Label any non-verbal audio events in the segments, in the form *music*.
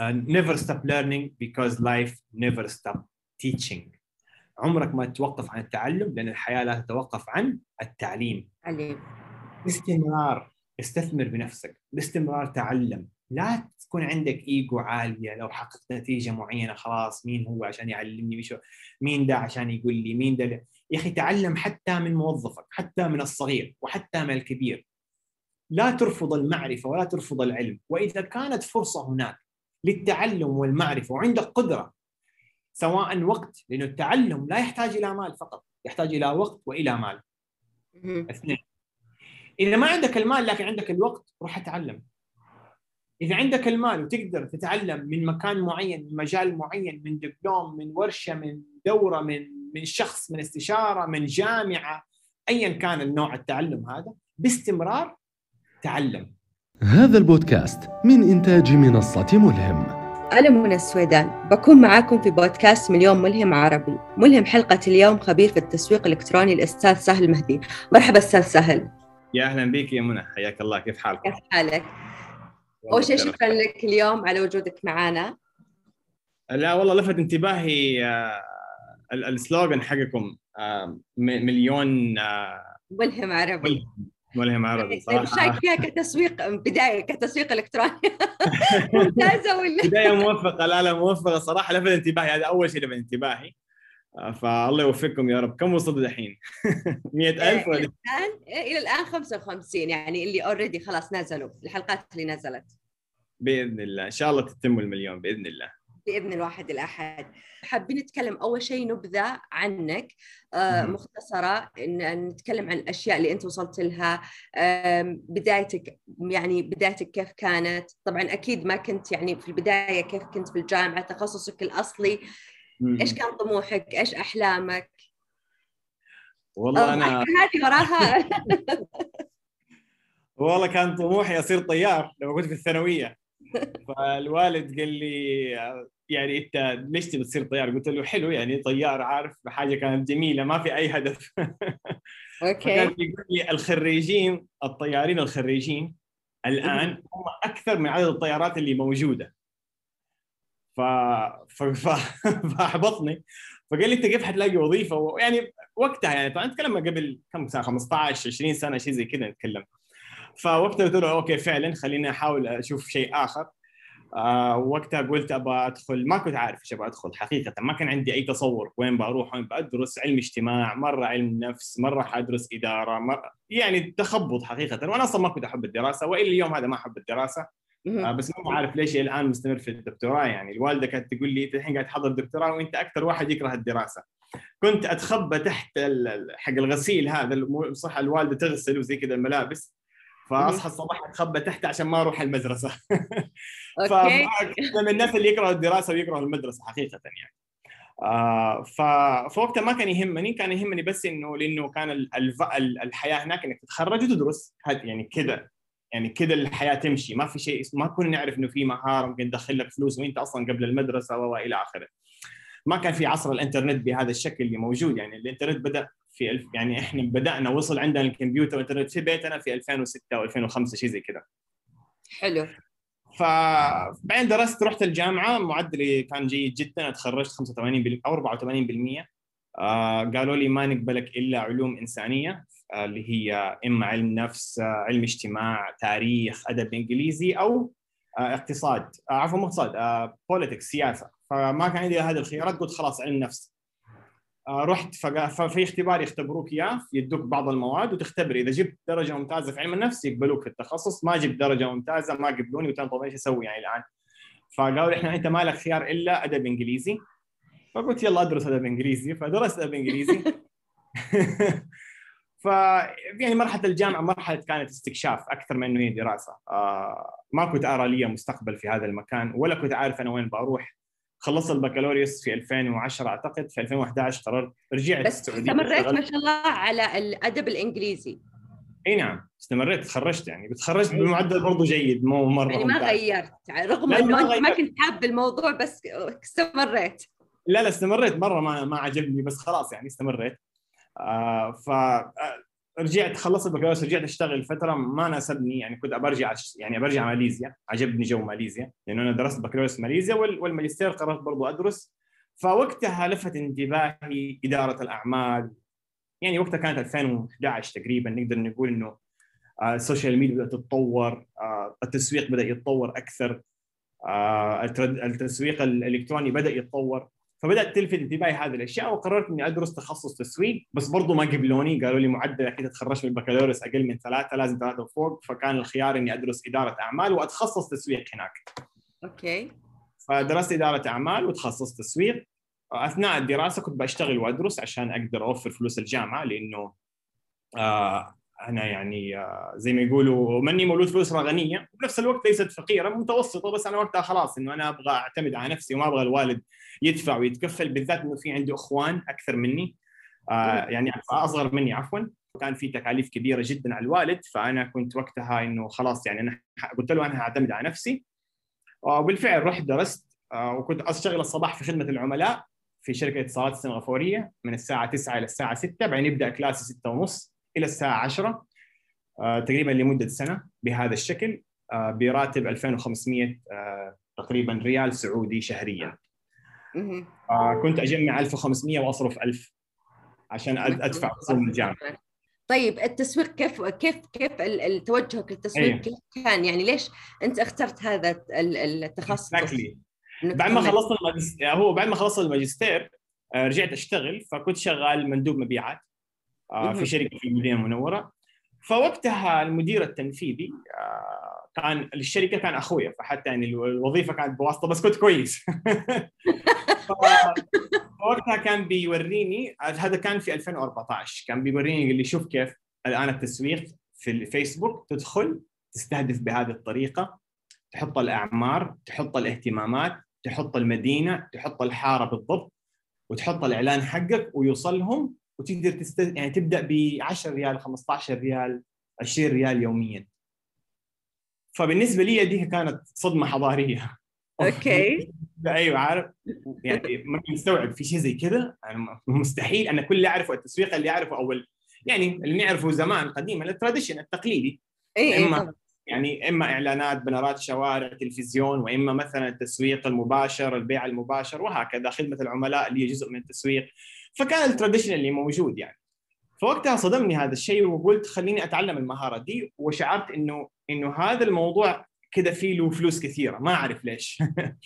uh, never stop learning because life never stop teaching. عمرك ما تتوقف عن التعلم لأن الحياة لا تتوقف عن التعليم. عليم باستمرار استثمر بنفسك. باستمرار تعلم. لا تكون عندك إيجو عالية. لو حققت نتيجة معينة خلاص مين هو عشان يعلمني؟ وشو مين ده عشان يقول لي؟ مين ده يا أخي تعلم حتى من موظفك حتى من الصغير وحتى من الكبير. لا ترفض المعرفة ولا ترفض العلم. وإذا كانت فرصة هناك للتعلم والمعرفة وعندك قدرة سواء وقت لأنه التعلم لا يحتاج إلى مال فقط يحتاج إلى وقت وإلى مال. اثنين إذا ما عندك المال لكن عندك الوقت روح اتعلم. إذا عندك المال وتقدر تتعلم من مكان معين من مجال معين من دبلوم من ورشة من دورة من من شخص من استشارة من جامعة ايا كان النوع التعلم هذا باستمرار تعلم. هذا البودكاست من إنتاج منصة ملهم. أنا منى السويدان. بكون معاكم في بودكاست مليون ملهم عربي. ملهم حلقة اليوم خبير في التسويق الإلكتروني الأستاذ سهل مهدي. مرحبا أستاذ سهل. يا أهلا بك يا منى. حياك الله. كيف حالك؟ كيف حالك؟ أول شيء شكرا لك اليوم على وجودك معنا لا والله لفت انتباهي آه، ال- ال slogan حقكم آه، م- مليون آه، ملهم عربي. ملهم عربي إيش رايك صراحة. فيها كتسويق بداية كتسويق إلكتروني. *laughs* ممتازة ولا؟ بداية موفقة لا لا موفقة صراحة لفت انتباهي هذا أول شيء لفت انتباهي. آه، فالله يوفقكم يا رب. كم وصلت الحين؟ *laughs* 100000 إلى ولا؟ الآن إلى الآن 55 يعني اللي already خلاص نزلوا الحلقات اللي نزلت. بإذن الله إن شاء الله تتم المليون بإذن الله. باذن الواحد الأحد. حابين نتكلم أول شيء نبذة عنك. آه، مهم. مختصرة ان نتكلم عن الأشياء اللي أنت وصلت لها. بدايتك يعني بدايتك كيف كانت؟ طبعا أكيد ما كنت يعني في البداية كيف كنت في الجامعة تخصصك الأصلي. إيش كان طموحك؟ إيش أحلامك؟ والله آه، أنا هذه وراها. *laughs* والله كان طموحي أصير طيار لما كنت في الثانوية. فالوالد قال لي يعني أنت ليش تبي تصير طيار؟ قلت له حلو يعني طيار عارف حاجة كانت جميلة ما في أي هدف. *laughs* أوكي. يقول لي الخريجين الطيارين الخريجين الآن هم أكثر من عدد الطيارات اللي موجودة. ف... ف... ف... *laughs* فأحبطني. فقال لي أنت كيف حتلاقي وظيفة؟ ويعني وقتها يعني طبعا نتكلم قبل كم سنة 15 20 سنة شيء زي كذا نتكلم. فوقتها قلت له أوكي فعلا خليني أحاول أشوف شيء آخر. آه وقتها قلت أبغى أدخل ما كنت عارف إيش أبغى أدخل حقيقة. ما كان عندي أي تصور وين بروح وين بدرس علم اجتماع مرة علم نفس مرة حادرس إدارة مرة يعني تخبط حقيقة. وأنا أصلا ما كنت أحب الدراسة وإلى اليوم هذا ما أحب الدراسة. آه. بس ما عارف ليش الآن مستمر في الدكتوراه يعني. الوالدة كانت تقول لي أنت الحين قاعد تحضر دكتوراه وأنت أكثر واحد يكره الدراسة. كنت أتخبى تحت حق الغسيل هذا صح الوالدة تغسل وزي كذا الملابس. فأصحى الصباح أتخبى تحت عشان ما أروح المدرسة. *laughs* أوكي. من الناس اللي يكرهوا الدراسة ويكرهوا المدرسة حقيقة يعني. آه. فوقتها ما كان يهمني كان يهمني بس إنه لإنه كان الحياة هناك إنك تتخرج وتدرس. يعني كذا يعني كذا الحياة تمشي. ما في شيء ما كنا نعرف إنه في مهارة ممكن تدخل لك فلوس وأنت أصلا قبل المدرسة والى آخره. ما كان في عصر الإنترنت بهذا الشكل اللي موجود يعني. الإنترنت بدأ في ألف... يعني إحنا بدأنا وصل عندنا الكمبيوتر والإنترنت في بيتنا في 2006 أو 2005 شيء زي كذا. حلو. فبعدين درست رحت الجامعة معدلي كان جيد جدا اتخرجت 85 بال- أو 84% آه قالوا لي ما نقبلك إلا علوم إنسانية آه اللي هي إما علم نفس آه علم اجتماع تاريخ أدب إنجليزي أو آه اقتصاد آه عفوا مو اقتصاد آه بوليتكس سياسة. فما كان عندي هذه الخيارات قلت خلاص علم نفس. رحت فقا- ففي اختبار يختبروك إياه يدوك بعض المواد وتختبر. إذا جبت درجة ممتازة في علم النفس يقبلوك في التخصص ما جبت درجة ممتازة ما قبلوني لهم طب إيش أسوي يعني الآن؟ فقالوا إحنا أنت ما لك خيار إلا أدب إنجليزي. فقلت يلا أدرس أدب إنجليزي. فدرست أدب إنجليزي. *laughs* ف يعني مرحلة الجامعة مرحلة كانت استكشاف أكثر من إنه هي دراسة. آه ما كنت أرى لي مستقبل في هذا المكان ولا كنت عارف أنا وين بروح. خلصت البكالوريوس في 2010 أعتقد في 2011 قررت رجعت بس السعودية استمريت. ما شاء الله على الأدب الإنجليزي إي نعم استمريت تخرجت يعني تخرجت بمعدل برضه جيد مو مرة يعني ما. غيرت رغم إنه ما. كنت حاب الموضوع بس استمريت لا لا استمريت مرة ما ما عجبني بس خلاص يعني استمريت آه ف آه، رجعت خلصت البكالوريوس رجعت أشتغل فترة ما ناسبني يعني كنت برجع يعني برجع ماليزيا عجبني جو ماليزيا لأنه أنا درست بكالوريوس ماليزيا والماجستير قررت برضو أدرس. فوقتها لفت انتباهي إدارة الأعمال. يعني وقتها كانت 2011 تقريبا نقدر نقول إنه آه، ال social media بدأت تتطور آه، التسويق بدأ يتطور أكثر آه، التسويق الإلكتروني بدأ يتطور. فبدأت تلفت انتباهي هذه الأشياء وقررت إني أدرس تخصص تسويق بس برضو ما قبلوني قالوا لي معدل اذا تخرجت من البكالوريوس أقل من ثلاثة لازم ثلاثة وفوق فكان الخيار إني أدرس إدارة أعمال وأتخصص تسويق هناك. okay. فدرست إدارة أعمال وتخصصت تسويق أثناء الدراسة كنت بشتغل وأدرس عشان أقدر أوفر فلوس الجامعة لأنه آه أنا يعني آه زي ما يقولوا ماني مولود في اسره غنيه وبنفس الوقت ليست فقيرة متوسطة بس أنا وقتها خلاص إنه أنا أبغى أعتمد على نفسي وما أبغى الوالد يدفع ويتكفل بالذات إنه في عندي أخوان أكثر مني آه يعني أصغر مني عفوا. وكان في تكاليف كبيرة جدا على الوالد فأنا كنت وقتها إنه خلاص يعني أنا قلت له أنا هعتمد على نفسي. وبالفعل رحت درست آه وكنت أشتغل الصباح في خدمة العملاء في شركة اتصالات السنغافوريه من الساعة 9 إلى الساعة 6 بعدين يبدأ كلاسي 6 ونص. إلى الساعة 10 آه تقريبا لمدة سنة بهذا الشكل آه براتب 2500 آه تقريبا ريال سعودي شهريا كنت أجمع 1500 وأصرف 1000 عشان أدفع رسوم الجامعة طيب التسويق كيف كيف كيف توجهك للتسويق أيه. كيف كان يعني ليش أنت أخترت هذا التخصص؟ exactly. بعد ما خلصت الماجستير هو بعد ما خلصت الماجستير رجعت أشتغل فكنت شغال مندوب مبيعات في شركة في المدينة المنورة. فوقتها المدير التنفيذي آه، كان للشركه كان أخويا فحتى يعني الوظيفة كانت بواسطة بس كنت كويس. *laughs* فوقتها كان بيوريني هذا كان في 2014 كان بيوريني قال لي شوف كيف الآن التسويق في الفيسبوك تدخل تستهدف بهذه الطريقة. تحط الأعمار تحط الاهتمامات تحط المدينة تحط الحارة بالضبط وتحط الإعلان حقك ويوصلهم وتقدر تست... يعني تبدأ ب 10 ريال 15 ريال 20 ريال يوميا. فبالنسبة لي دي كانت صدمة حضارية. okay. *laughs* أيوه عارف؟ يعني ما مستوعب في شيء زي كذا. يعني مستحيل. أنا كل اللي أعرفه التسويق اللي أعرفه اول يعني اللي نعرفه زمان قديما ال traditional التقليدي. اي إما يعني إما إعلانات بنرات شوارع تلفزيون وإما مثلا التسويق المباشر البيع المباشر وهكذا خدمة العملاء اللي هي جزء من التسويق. فكان ال traditional اللي موجود يعني. فوقتها صدمني هذا الشيء وقلت خليني أتعلم المهارة دي وشعرت إنه إنه هذا الموضوع كذا فيه له فلوس كثيرة ما أعرف ليش.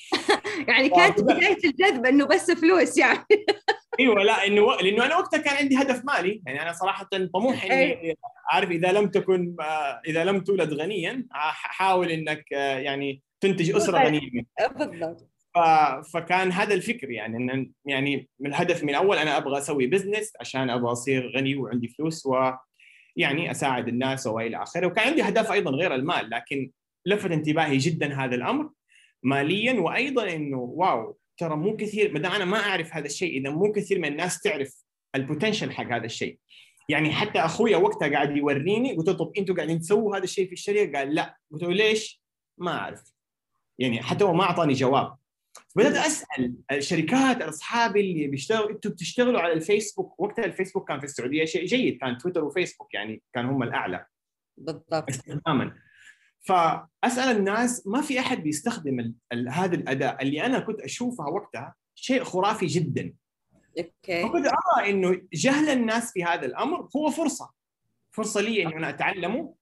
*laughs* يعني كانت *laughs* بداية الجذب إنه بس فلوس يعني. *laughs* أيوه لا إنه لأنه أنا وقتها كان عندي هدف مالي. يعني أنا صراحة طموحي إني عارف إذا لم تكن إذا لم تولد غنيا حاول إنك يعني تنتج أسرة غنية. بالضبط. فكان هذا الفكر يعني إن يعني الهدف من الأول أنا أبغى أسوي بزنس عشان أبغى أصير غني وعندي فلوس و يعني أساعد الناس والى آخره. وكان عندي اهداف أيضا غير المال لكن لفت انتباهي جدا هذا الأمر ماليا وأيضا إنه wow ترى مو كثير ما أنا ما أعرف هذا الشيء إذا مو كثير من الناس تعرف ال potential حق هذا الشيء. يعني حتى أخويا وقتها قاعد يوريني قلت له طب أنتوا قاعدين تسووا هذا الشيء في الشركة؟ قال لا. قلت له ليش؟ ما أعرف. يعني حتى هو ما أعطاني جواب. بدات أسأل الشركات اصحابي اللي بيشتغلوا أنتوا بتشتغلوا على الفيسبوك؟ وقتها الفيسبوك كان في السعودية شيء جيد كان تويتر وفيسبوك يعني كان هم الأعلى. بالضبط. استخداما فأسأل الناس ما في أحد بيستخدم هذا الأداة اللي أنا كنت أشوفها وقتها شيء خرافي جدا. okay. فكنت أرى إنه جهل الناس في هذا الأمر هو فرصة. فرصة لي إني أنا أتعلمه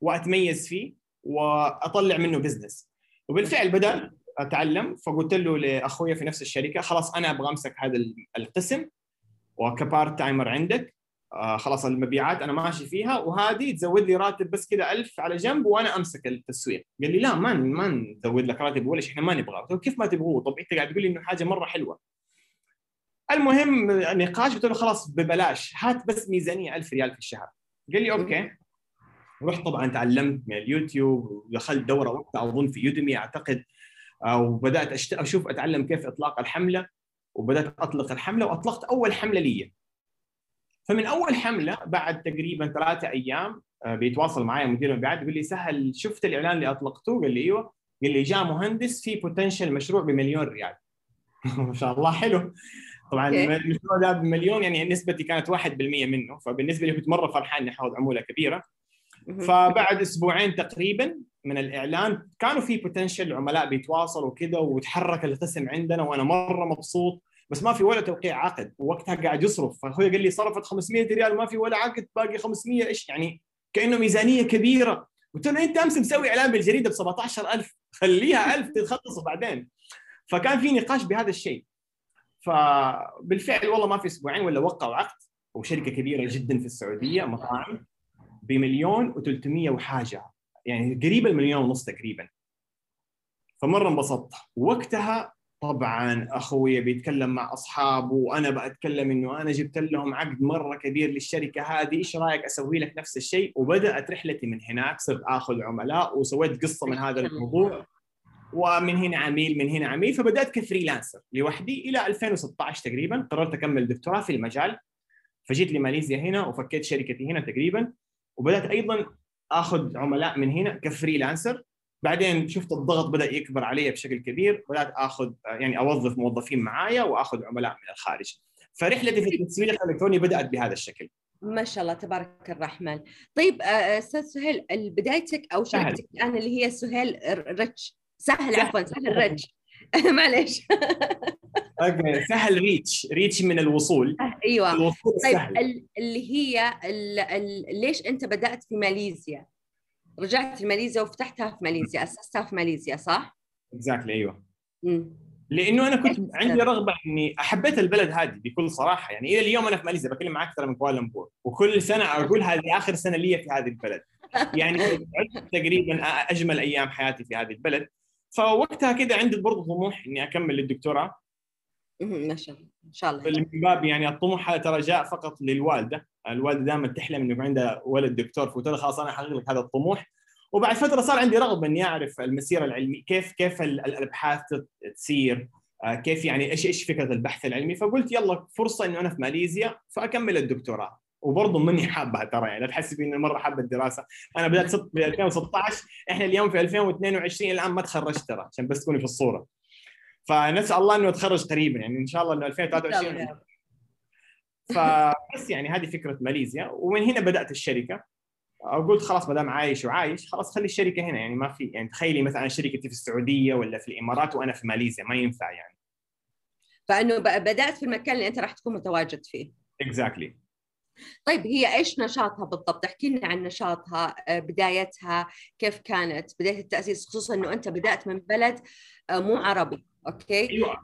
وأتميز فيه وأطلع منه business وبالفعل بدات أتعلم. فقلت له لأخويا في نفس الشركة خلاص أنا أبغى أمسك هذا القسم وك part timer عندك. آه خلاص المبيعات أنا ماشي فيها وهذه تزود لي راتب بس كذا ألف على جنب وأنا أمسك التسويق. قال لي لا ما ما نزود لك راتب ولا شيء إحنا ما نبغاه كيف ما تبغوه؟ طب أنت قاعد تقول لي إنه حاجة مرة حلوة. المهم نقاش قلت له خلاص ببلاش هات بس ميزانية 1000 ريال في الشهر. قال لي okay. رحت طبعا تعلمت من اليوتيوب ودخلت دورة وقتها أظن في Udemy أعتقد. وبدات أشوف أتعلم كيف إطلاق الحملة وبدأت أطلق الحملة وأطلقت أول حملة لي فمن أول حملة بعد تقريبا ثلاثة أيام آه، بيتواصل معي مدير المبيعات يقول لي سهل شفت الإعلان اللي أطلقته؟ قال لي أيوه قال لي جاء مهندس في بوتنشل مشروع بمليون ريال *laughs* ما شاء الله حلو طبعا. المشروع ده بمليون يعني نسبتي كانت 1% منه فبالنسبة لي كنت مرة فرحان إني احاول عمولة كبيرة. فبعد أسبوعين تقريبا من الإعلان كانوا في بوتنشل عملاء بيتواصلوا كده وتحرك القسم عندنا وأنا مرة مبسوط بس ما في ولا توقيع عقد ووقتها قاعد يصرف. فأخوي قال لي صرفت 500 ريال وما في ولا عقد باقي 500 إيش؟ يعني كأنه ميزانية كبيرة. قلت له أنت أمس مسوي إعلان بالجريدة ب 17000 خليها 1000 تخلص بعدين. فكان في نقاش بهذا الشيء. فبالفعل والله ما في أسبوعين ولا وقعوا عقد وشركة كبيرة جدا في السعودية مطاعم بمليون و300 وحاجة. يعني قريب المليون ونص تقريبا. فمرة انبسطت. وقتها طبعا أخوي بيتكلم مع أصحابه وأنا بتكلم إنه أنا جبت لهم عقد مرة كبير للشركة هذه إيش رأيك أسوي لك نفس الشيء؟ وبدأت رحلتي من هناك صرت آخذ عملاء وسويت قصة من هذا الموضوع. ومن هنا عميل من هنا عميل. فبدأت كفريلانسر لوحدي إلى 2016 تقريبا. قررت أكمل دكتوراه في المجال. فجيت لماليزيا هنا وفكيت شركتي هنا تقريبا. وبدأت أيضا آخذ عملاء من هنا ك freelancer. بعدين شفت الضغط بدأ يكبر علي بشكل كبير بدات آخذ يعني أوظف موظفين معايا وآخذ عملاء من الخارج. فرحلتي في التسويق الإلكتروني بدأت بهذا الشكل. ما شاء الله تبارك الرحمن. طيب آه، أستاذ سهيل بدايتك أو. شركتك الآن اللي هي سهيل Reach سهل سهل. عفوا سهل Reach *laughs* معليش. okay، سهل Reach reach من الوصول. أيوه. الوصول طيب سهل. ال- اللي هي ال ال ليش أنت بدأت في ماليزيا؟ رجعت لماليزيا وفتحتها في ماليزيا أسستها في ماليزيا صح؟ exactly أيوه. مم. لأنه أنا كنت إيش عندي رغبة إني حبيت البلد هذه بكل صراحة. يعني إلى اليوم أنا في ماليزيا بكلم معك أكثر من كوالالمبور. وكل سنة أقول هذه آخر سنة لي في هذه البلد. يعني *laughs* تقريبا أجمل أيام حياتي في هذه البلد. فوقتها كده عندي برضه طموح إني أكمل الدكتوراه. ما شاء الله ان شاء الله. من باب يعني الطموح هذا ترى جاء فقط للوالدة، الوالدة دائما تحلم إنه يكون عندها ولد دكتور فقلت لها خلاص أنا احقق لك هذا الطموح. وبعد فترة صار عندي رغبة إني أعرف المسيرة العلمية كيف كيف ال- ال- الأبحاث تصير آه، كيف يعني إيش إيش فكرة البحث العلمي. فقلت يلا فرصة إنه أنا في ماليزيا فأكمل الدكتوراه. وبرضه مني حابها ترى يعني لا تحسبي إني مرة حابه الدراسة. أنا بدأت ست- ب 2016 إحنا اليوم في 2022 الآن ما تخرجت ترى عشان بس تكوني في الصورة. فنسأل الله إنه اتخرج قريبا يعني إن شاء الله إنه إن شاء الله 2023 يا رب. فبس يعني هذه فكرة ماليزيا. ومن هنا بدأت الشركة. قلت خلاص ما دام عايش وعايش خلاص خلي الشركة هنا. يعني ما في يعني تخيلي مثلا شركتي في السعودية ولا في الإمارات وأنا في ماليزيا ما ينفع يعني. فإنه بدأت في المكان اللي أنت راح تكون متواجد فيه. exactly طيب هي إيش نشاطها بالضبط؟ احكي لنا عن نشاطها آه، بدايتها كيف كانت؟ بداية التأسيس خصوصا إنه أنت بدأت من بلد آه، مو عربي، okay؟ أيوه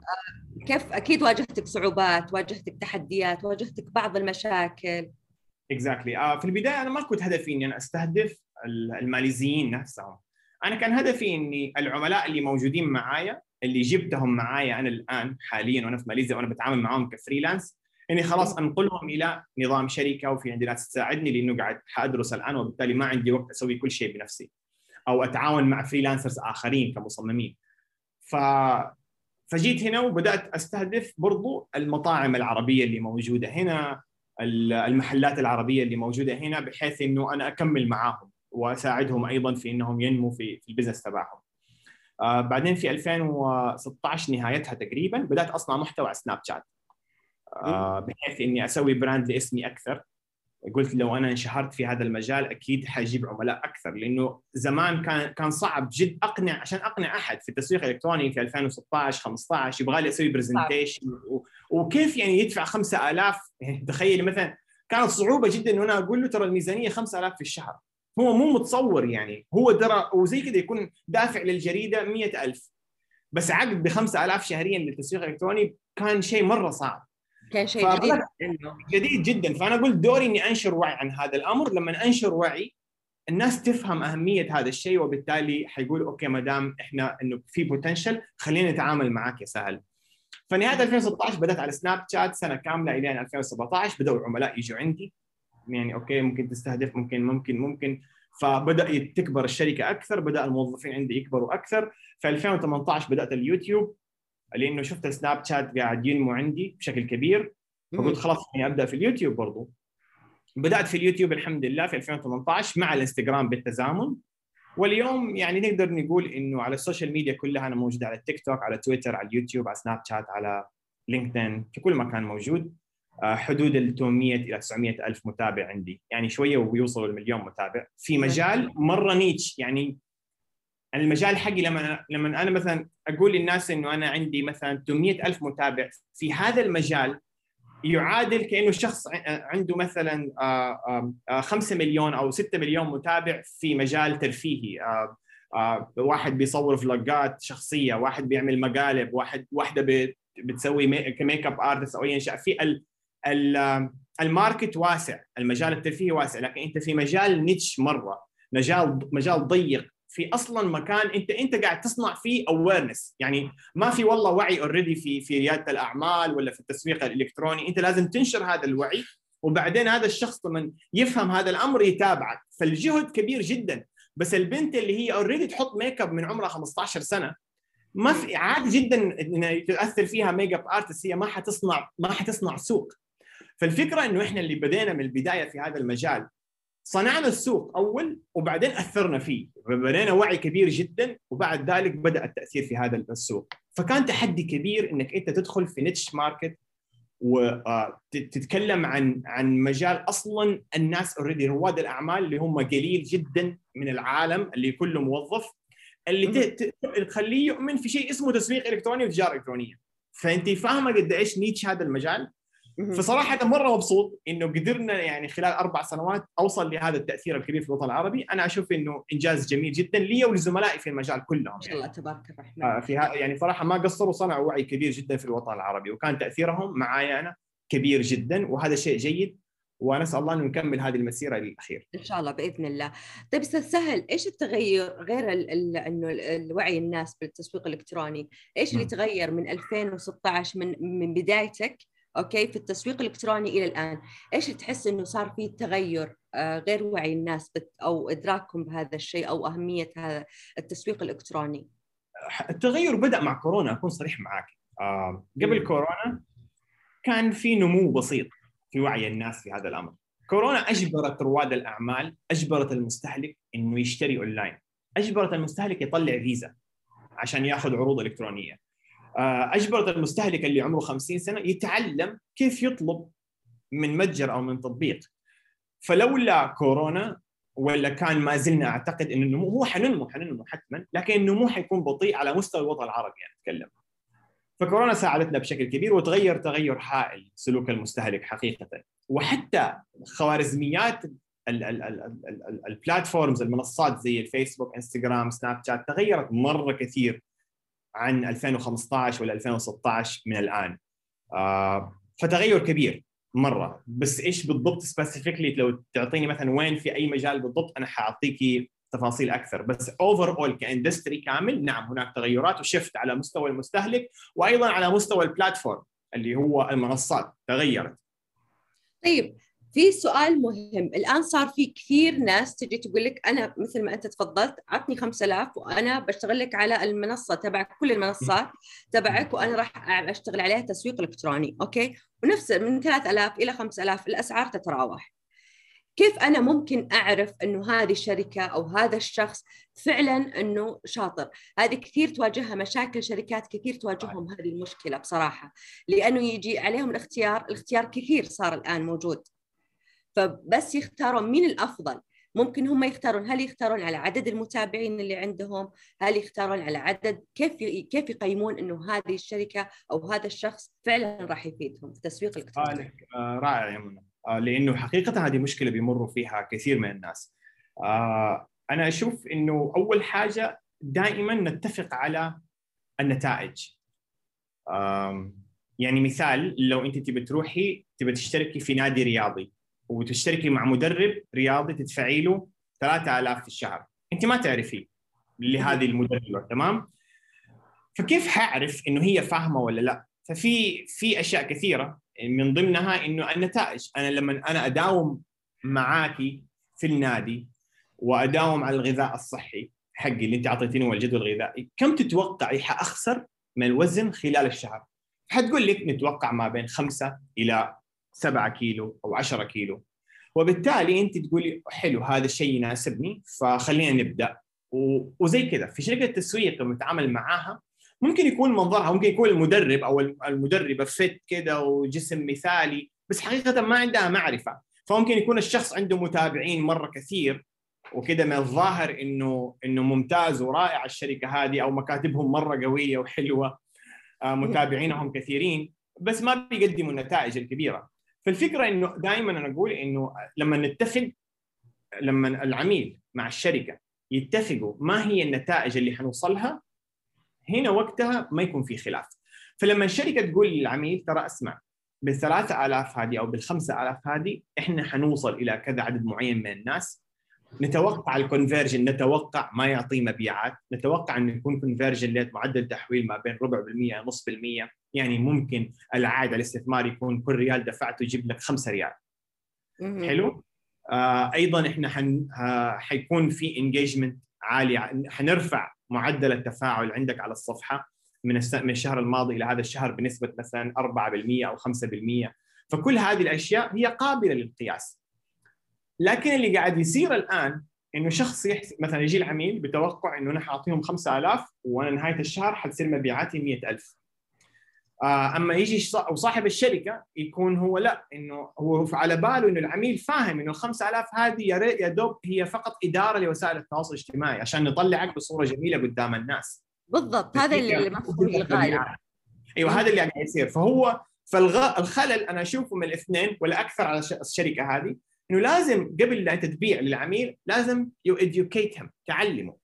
كيف أكيد واجهتك صعوبات، واجهتك تحديات، واجهتك بعض المشاكل. exactly آه في البداية أنا ما كنت هدفي إني أنا أستهدف ال- الماليزيين نفسهم أنا كان هدفي إني العملاء اللي موجودين معايا اللي جبتهم معايا أنا الآن حاليا وأنا في ماليزيا وأنا بتعامل معاهم ك freelance اني خلاص أنقلهم إلى نظام شركة وفي عندي ناس تساعدني لأنه قاعد حادرس الآن وبالتالي ما عندي وقت أسوي كل شيء بنفسي أو أتعاون مع freelancers آخرين كمصممين ف فجيت هنا وبدأت أستهدف برضو المطاعم العربية اللي موجودة هنا المحلات العربية اللي موجودة هنا بحيث إنه أنا أكمل معاهم وأساعدهم أيضا في إنهم ينموا في في ال business تبعهم. آه بعدين في 2016 نهايتها تقريبا بدأت أصنع محتوى على سناب شات. آه بحيث إني أسوي brand لاسمي أكثر. قلت لو أنا انشهرت في هذا المجال أكيد حجيب عملاء أكثر لأنه زمان كان كان صعب جد اقنع عشان أقنع أحد في التسويق الالكتروني في 2016 15 يبغى لي أسوي presentation وكيف يعني يدفع 5000 يعني تخيلي مثلا كانت صعوبة جدا انه أنا أقول له ترى الميزانية 5000 في الشهر. هو مو متصور يعني. هو ترى وزي كذا يكون دافع للجريدة 100000 بس عقد ب 5000 شهريا للتسويق الإلكتروني كان شيء مرة صعب. كان شيء جديد. جديد جدا. فأنا قلت دوري إني أنشر وعي عن هذا الأمر. لما أنشر وعي الناس تفهم أهمية هذا الشيء وبالتالي حيقولوا أوكي ما دام إحنا إنه في بوتنشل خلينا نتعامل معك يا سهل. فنهاية 2016 بدأت على سناب شات سنة كاملة إلى 2017 بدأوا العملاء يجوا عندي. يعني okay ممكن تستهدف ممكن ممكن ممكن. فبدأ تكبر الشركة أكثر بدأ الموظفين عندي يكبروا أكثر. في 2018 بدأت اليوتيوب. لأنه شفت السناب شات قاعد ينمو عندي بشكل كبير فقلت خلاص اني أبدأ في اليوتيوب برضو. بدأت في اليوتيوب الحمد لله في 2018 مع الإنستغرام بالتزامن. واليوم يعني نقدر نقول إنه على السوشيال ميديا كلها أنا موجود على التيك توك على تويتر على اليوتيوب على سناب شات على لينكدين في كل مكان موجود. آه، حدود ال 800 إلى 900 ألف متابع عندي. يعني شوية وبيوصلوا المليون متابع. في مجال مرة نيتش يعني المجال حقي لما لما أنا مثلا أقول للناس إنه أنا عندي مثلا 800 ألف متابع في هذا المجال يعادل كأنه شخص عنده مثلا 5 مليون أو 6 مليون متابع في مجال ترفيهي. واحد بيصور فلوجات شخصية واحد بيعمل مقالب واحد واحدة بتسوي makeup artist أو أي شيء. في ال ال ال market واسع المجال الترفيهي واسع لكن أنت في مجال niche مرة مجال مجال ضيق. في أصلا مكان أنت أنت قاعد تصنع فيه awareness يعني ما في والله وعي already في في ريادة الأعمال ولا في التسويق الإلكتروني. أنت لازم تنشر هذا الوعي وبعدين هذا الشخص لما يفهم هذا الأمر يتابعك. فالجهد كبير جدا. بس البنت اللي هي already تحط ميك اب من عمرها 15 سنة ما في عادي جدا ان تاثر فيها makeup artist هي ما حتصنع ما حتصنع سوق. فالفكرة إنه إحنا اللي بدينا من البداية في هذا المجال. صنعنا السوق أول وبعدين أثرنا فيه. بنينا وعي كبير جدا وبعد ذلك بدأ التأثير في هذا السوق. فكان تحدي كبير إنك أنت تدخل في niche market وتتكلم عن عن مجال أصلا الناس already رواد الأعمال اللي هم قليل جدا من العالم اللي كله موظف اللي تخليه يؤمن في شيء اسمه تسويق إلكتروني وتجارة إلكترونية. فأنت فاهمة قد إيش نيتش هذا المجال؟ فصراحة مرة مبسوط إنه قدرنا يعني خلال أربع سنوات أوصل لهذا التأثير الكبير في الوطن العربي. أنا أشوف إنه إنجاز جميل جدا لي ولزملائي في المجال كلهم ما شاء الله تبارك الرحمن. آه في يعني صراحة ما قصروا صنعوا وعي كبير جدا في الوطن العربي وكان تأثيرهم معايا أنا كبير جدا وهذا شيء جيد ونسأل الله إنه نكمل هذه المسيرة للاخير. إن شاء الله بإذن الله. طيب أستاذ سهل إيش التغير؟ غير إنه الوعي الناس بالتسويق الإلكتروني، إيش اللي تغير من 2016 من من بدايتك أوكي في التسويق الإلكتروني إلى الآن إيش تحس إنه صار في تغير آه، غير وعي الناس أو إدراكهم بهذا الشيء أو أهمية هذا التسويق الإلكتروني؟ التغير بدأ مع كورونا أكون صريح معك آه، قبل كورونا كان في نمو بسيط في وعي الناس في هذا الأمر. كورونا أجبرت رواد الأعمال أجبرت المستهلك إنه يشتري أونلاين. أجبرت المستهلك يطلع فيزا عشان يأخذ عروض إلكترونية. أجبرت المستهلك اللي عمره 50 سنة يتعلم كيف يطلب من متجر أو من تطبيق. فلولا كورونا ولا كان ما زلنا أعتقد إن النمو هو حننمو حننمو حتما لكن النمو حيكون بطيء على مستوى الوطن العربي يعني اتكلم فكورونا ساعدتنا بشكل كبير وتغير تغير هائل سلوك المستهلك حقيقة. وحتى خوارزميات ال platforms المنصات زي الفيسبوك إنستغرام سناب شات تغيرت مرة كثير. عن 2015 ولا 2016 من الآن. آه فتغير كبير مرة. بس إيش بالضبط specifically لو تعطيني مثلا وين في أي مجال بالضبط أنا حاعطيكي تفاصيل أكثر. بس overall ك industry كامل نعم هناك تغيرات وشفت على مستوى المستهلك وأيضا على مستوى ال platform اللي هو المنصات. تغيرت. طيب في سؤال مهم. الآن صار في كثير ناس تجي تقول لك أنا مثل ما أنت تفضلت عطني 5000 وأنا بشتغل لك على المنصة تبع كل المنصات تبعك وأنا راح أشتغل عليها تسويق إلكتروني أوكي؟ ونفس من 3000 إلى 5000 الأسعار تتراوح. كيف أنا ممكن أعرف إنه هذه الشركة أو هذا الشخص فعلا إنه شاطر؟ هذه كثير تواجهها مشاكل شركات كثير تواجههم هذه المشكلة بصراحة لأنه يجي عليهم الاختيار الاختيار كثير صار الآن موجود. فبس يختارون مين الأفضل؟ ممكن هم يختارون هل يختارون على عدد المتابعين اللي عندهم؟ هل يختارون على عدد كيف كيف يقيمون إنه هذه الشركة أو هذا الشخص فعلا راح يفيدهم في التسويق الالكتروني آه رائع يا منى. آه لأنه حقيقة هذه مشكلة بيمروا فيها كثير من الناس. آه أنا أشوف إنه أول حاجة دائما نتفق على النتائج. يعني مثال لو أنت تبي تروحي تبي تشتركي في نادي رياضي. وتشتركي مع مدرب رياضي تدفعي له 3000 في الشهر. أنت ما تعرفي لهذه المدربة تمام؟ فكيف حأعرف إنه هي فاهمة ولا لا؟ ففي في أشياء كثيرة من ضمنها إنه النتائج. أنا لما أنا أداوم معاكي في النادي وأداوم على الغذاء الصحي حقي اللي أنت أعطيتيني هو الجدول الغذائي كم تتوقعي حأخسر من الوزن خلال الشهر؟ حتقول لك نتوقع ما بين 5 إلى 7 كيلو أو 10 كيلو. وبالتالي أنت تقولي حلو هذا الشيء يناسبني فخلينا نبدأ. وزي كذا في شركة تسويق لما نتعامل معاها ممكن يكون منظرها ممكن يكون المدرب أو المدربة فت كده وجسم مثالي بس حقيقة ما عندها معرفة. فممكن يكون الشخص عنده متابعين مرة كثير وكده من الظاهر إنه إنه ممتاز ورائع الشركة هذه أو مكاتبهم مرة قوية وحلوة آه، متابعينهم كثيرين بس ما بيقدموا النتائج الكبيرة. فالفكرة إنه دائما أنا أقول إنه لما نتفق لما العميل مع الشركة يتفقوا ما هي النتائج اللي حنوصلها هنا وقتها ما يكون في خلاف. فلما الشركة تقول للعميل ترى اسمع بالثلاثة آلاف هذه أو بالخمسة آلاف هذه إحنا حنوصل إلى كذا عدد معين من الناس. نتوقع ال conversion نتوقع ما يعطي مبيعات نتوقع إنه يكون conversion معدل تحويل ما بين ربع بالمية نص بالمية. يعني ممكن العائد على الاستثمار يكون كل ريال دفعته يجيب لك 5 ريال. حلو؟ آه أيضا إحنا حن آه حيكون في engagement عالي حنرفع معدل التفاعل عندك على الصفحة من من الشهر الماضي إلى هذا الشهر بنسبة مثلا 4% أو 5% فكل هذه الأشياء هي قابلة للقياس. لكن اللي قاعد يصير الآن إنه شخص يحسب مثلا يجي العميل بتوقع إنه أنا حاعطيهم 5000 وأنا نهاية الشهر حتصير مبيعاتي 100000 آه، أما يجي أو صاحب الشركة يكون هو لا إنه هو على باله إنه العميل فاهم إنه ال 5000 هذه يا يا دوب هي فقط إدارة لوسائل التواصل الاجتماعي عشان نطلعك بصورة جميلة قدام الناس. بالضبط هذا اللي المفروض الغالب أيوه هذا اللي قاعد يصير. فهو فالخلل أنا أشوفه من الاثنين ولا أكثر على الشركة هذه إنه لازم قبل لا تبيع للعميل لازم you educate تعلمه.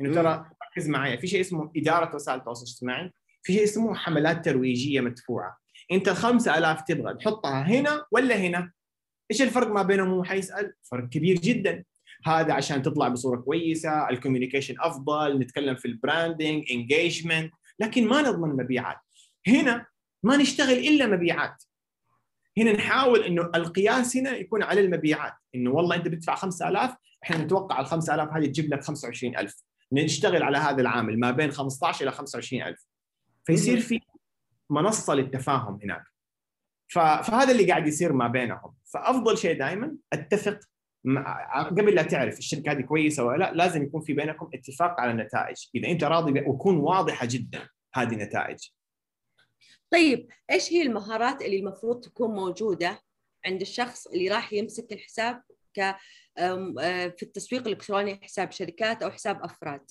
إنه ترى ركز معي في شيء اسمه إدارة وسائل التواصل الاجتماعي. في شيء اسمه حملات ترويجية مدفوعة أنت ال 5000 تبغى تحطها هنا ولا هنا؟ إيش الفرق ما بينهم هو حيسأل؟ فرق كبير جدا هذا عشان تطلع بصورة كويسة، ال communication أفضل، نتكلم في ال branding، engagement، لكن ما نضمن مبيعات. هنا ما نشتغل إلا مبيعات. هنا نحاول إنه القياس هنا يكون على المبيعات، إنه والله أنت بتدفع 5000 إحنا نتوقع ال 5000 هذه تجيب لك 25000 نشتغل على هذا العامل ما بين 15 إلى 25000 فيصير في منصة للتفاهم هناك. فهذا اللي قاعد يصير ما بينهم. فأفضل شيء دائما أتفق مع قبل لا تعرف الشركة هذه كويسة ولا لا لازم يكون في بينكم اتفاق على النتائج إذا أنت راضي وكون واضحة جدا هذه النتائج طيب إيش هي المهارات اللي المفروض تكون موجودة عند الشخص اللي راح يمسك الحساب ك آه، في التسويق الإلكتروني حساب شركات أو حساب أفراد؟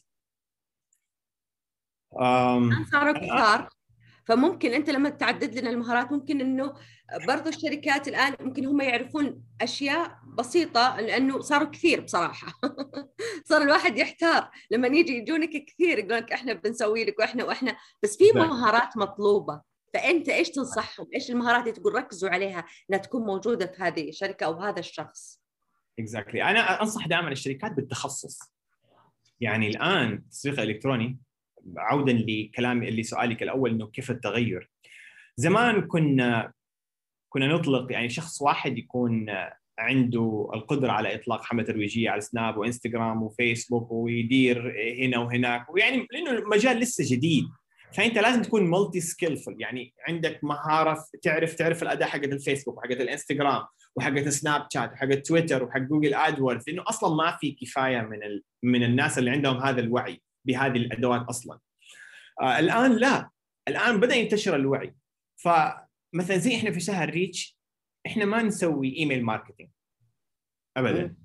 صاروا كثار فممكن أنت لما تعدد لنا المهارات ممكن إنه برضو الشركات الآن ممكن هم يعرفون أشياء بسيطة لأنه صاروا كثير بصراحة *laughs* صار الواحد يحتار لما يجي يجونك كثير يقول لك إحنا بنسوي لك وإحنا وإحنا بس في نعم. مهارات مطلوبة فأنت إيش تنصحهم؟ إيش المهارات اللي تقول ركزوا عليها إنها تكون موجودة في هذه الشركة أو هذا الشخص؟ اكزاكتلي exactly. أنا أنصح دائما الشركات بالتخصص يعني الآن التسويق الالكتروني عودا لكلامي اللي سؤالك الأول إنه كيف التغير؟ زمان كنا كنا نطلق يعني شخص واحد يكون عنده القدرة على إطلاق حملة ترويجية على سناب وإنستغرام وفيسبوك ويدير هنا وهناك ويعني لأنه المجال لسه جديد. فأنت لازم تكون multi skillful يعني عندك مهارة تعرف تعرف الاداة حقت الفيسبوك وحقت الإنستغرام وحقت سناب شات وحقت تويتر وحق Google AdWords لأنه أصلا ما في كفاية من من الناس اللي عندهم هذا الوعي. بهذه الأدوات أصلا. آه الآن لا. الآن بدأ ينتشر الوعي. فمثلا زي إحنا في شهر reach إحنا ما نسوي email marketing. ابدا.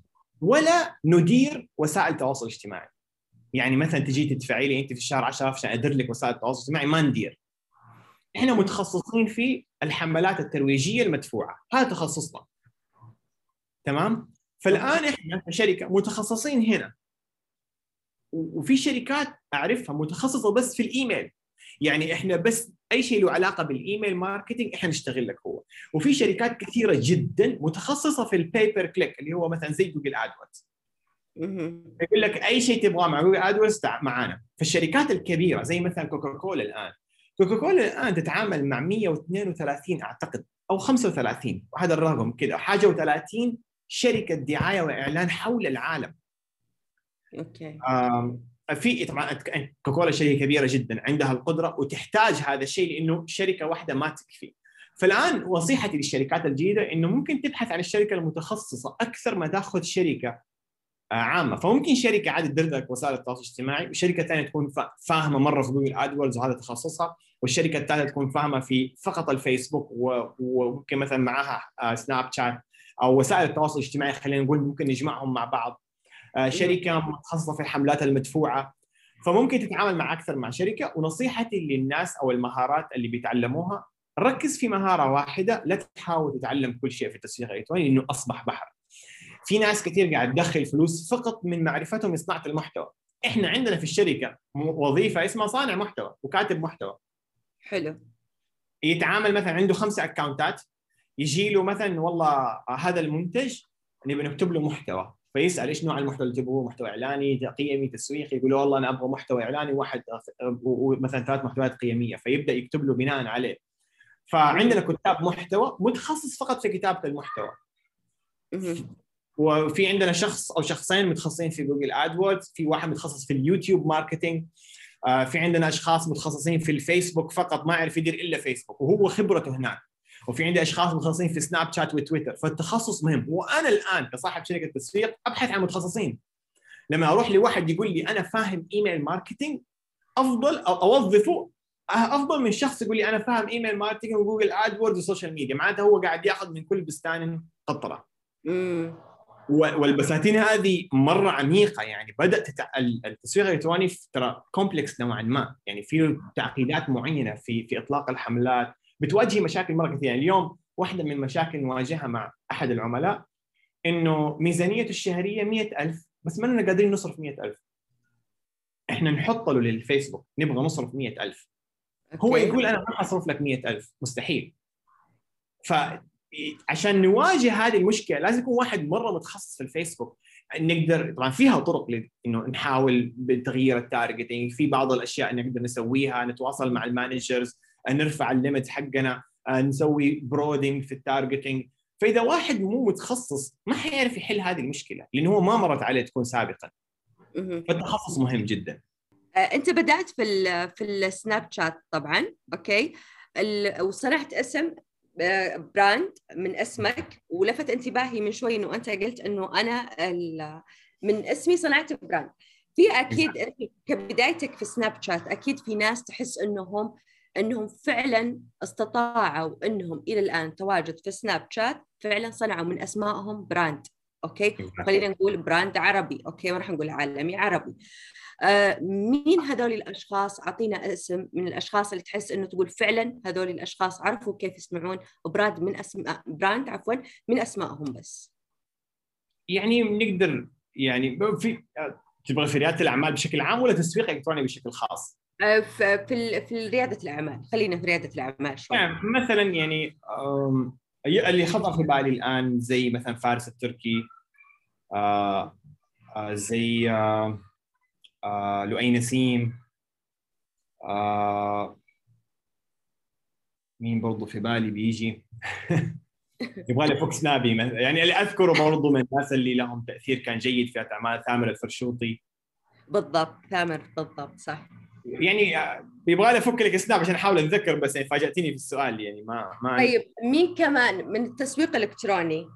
ولا ندير وسائل التواصل الاجتماعي. يعني مثلا تجي تدفعي لي أنت في الشهر 10 عشان أدير لك وسائل التواصل الاجتماعي ما ندير. إحنا متخصصين في الحملات الترويجية المدفوعة. هذا تخصصنا. تمام؟ فالآن إحنا كشركة متخصصين هنا. وفي شركات أعرفها متخصصة بس في الإيميل. يعني إحنا بس أي شيء له علاقة بال email marketing إحنا نشتغل لك هو. وفي شركات كثيرة جدا متخصصة في ال pay per click اللي هو مثلا زي Google AdWords يقول لك أي شيء تبغاه مع Google AdWords معانا. فالشركات الكبيرة زي مثلا كوكاكولا الآن. كوكاكولا الآن تتعامل مع 132 أعتقد أو 35 وهذا الرقم كذا حاجة و30 شركة دعاية وإعلان حول العالم. okay. في طبعا كوكاكولا شركه كبيرة جدا عندها القدرة وتحتاج هذا الشيء لأنه شركة واحدة ما تكفي. فالآن نصيحتي للشركات الجديدة إنه ممكن تبحث عن الشركة المتخصصة أكثر ما تأخذ شركة آه، عامة. فممكن شركة عادي تدير لك وسائل التواصل الاجتماعي وشركة ثانية تكون فا- فاهمة مرة في جوجل ادوردز وهذا تخصصها والشركة الثالثة تكون فاهمة في فقط الفيسبوك وممكن مثلا معاها آه، سناب شات أو وسائل التواصل الاجتماعي. خلينا نقول ممكن نجمعهم مع بعض. آه، شركة متخصصة في الحملات المدفوعة. فممكن تتعامل مع أكثر مع شركة. ونصيحتي للناس أو المهارات اللي بيتعلموها ركز في مهارة واحدة لا تحاول تتعلم كل شيء في التسويق الإلكتروني لأنه أصبح بحر. في ناس كثير قاعد تدخل فلوس فقط من معرفتهم بصناعه المحتوى. إحنا عندنا في الشركة وظيفة اسمها صانع محتوى وكاتب محتوى. حلو. يتعامل مثلا عنده خمسه اكونتات يجي له مثلا والله هذا المنتج نبي نكتب له محتوى. فيسأل إيش نوع المحتوى اللي تبغوه؟ محتوى إعلاني قيمي تسويقي يقول له والله أنا أبغى محتوى إعلاني واحد ومثلا ثلاث محتويات قيمية فيبدأ يكتب له بناء عليه. فعندنا كتاب محتوى متخصص فقط في كتابة المحتوى. وفي عندنا شخص أو شخصين متخصصين في Google AdWords في واحد متخصص في اليوتيوب marketing آه، في عندنا أشخاص متخصصين في الفيسبوك فقط ما يعرف يدير إلا فيسبوك وهو خبرته هناك. وفي عندي أشخاص متخصصين في سناب شات وتويتر فالتخصص مهم. وأنا الآن كصاحب شركة تسويق أبحث عن متخصصين. لما أروح لواحد يقول لي أنا فاهم email marketing أفضل أو أوظفه أفضل من شخص يقول لي أنا فاهم email marketing و Google AdWords و social media. معناته هو قاعد يأخذ من كل بستان قطرة. والبساتين هذه مرة عميقة. يعني بدأت تتع... التسويق الإلكتروني ترى كومبلكس نوعا ما. يعني في تعقيدات معينة في في إطلاق الحملات بتواجه مشاكل مرة كثيرة. يعني اليوم واحدة من المشاكل نواجهها مع أحد العملاء إنه ميزانيته الشهرية 100000 بس ما لنا قادرين نصرف 100000 إحنا نحط له للفيسبوك نبغى نصرف 100000 هو. يقول أنا ما حصرف لك 100000 مستحيل. فعشان نواجه هذه المشكلة لازم يكون واحد مرة متخصص في الفيسبوك. نقدر طبعا فيها طرق إنه نحاول بتغيير ال targeting في بعض الأشياء نقدر نسويها نتواصل مع ال managers. نرفع ال limit حقنا نسوي broadening في ال targeting فإذا واحد مو متخصص ما حيعرف يحل هذه المشكلة لأنه هو ما مرت عليه تكون سابقا. فالتخصص مهم جدا. آه، أنت بدأت في ال في السناب شات طبعا أوكي؟ وصنعت اسم آه، brand من اسمك ولفت انتباهي من شوي إنه أنت قلت إنه أنا من اسمي صنعت brand في أكيد أنت كبدايتك في سناب شات أكيد في ناس تحس إنهم إنهم فعلا استطاعوا إنهم إلى الآن تواجد في سناب شات فعلا صنعوا من أسمائهم brand أوكي؟ خلينا نقول brand عربي أوكي؟ ما راح نقول عالمي عربي. آه، مين هذول الأشخاص؟ أعطينا اسم من الأشخاص اللي تحس إنه تقول فعلا هذول الأشخاص عرفوا كيف يصنعون brand من اسماء brand عفوا من أسمائهم بس. يعني نقدر يعني في تبغى في رياده الأعمال بشكل عام ولا تسويق إلكتروني بشكل خاص؟ آه، في في ريادة الأعمال. خلينا في ريادة الأعمال شوي. يعني مثلا يعني اللي خطر في بالي الآن زي مثلا فارس التركي آه، آه، زي آه، آه، لؤي نسيم آه، مين برضو في بالي بيجي؟ *laughs* يبغى لي فوكس نابي. يعني اللي أذكره برضو من الناس اللي لهم تأثير كان جيد في أعمال ثامر الفرشوطي. بالضبط ثامر بالضبط صح. يعني آه، يبغى لي أفك لك سناب عشان أحاول أتذكر بس يعني فاجاتني في السؤال يعني ما ما طيب مين كمان من التسويق الإلكتروني؟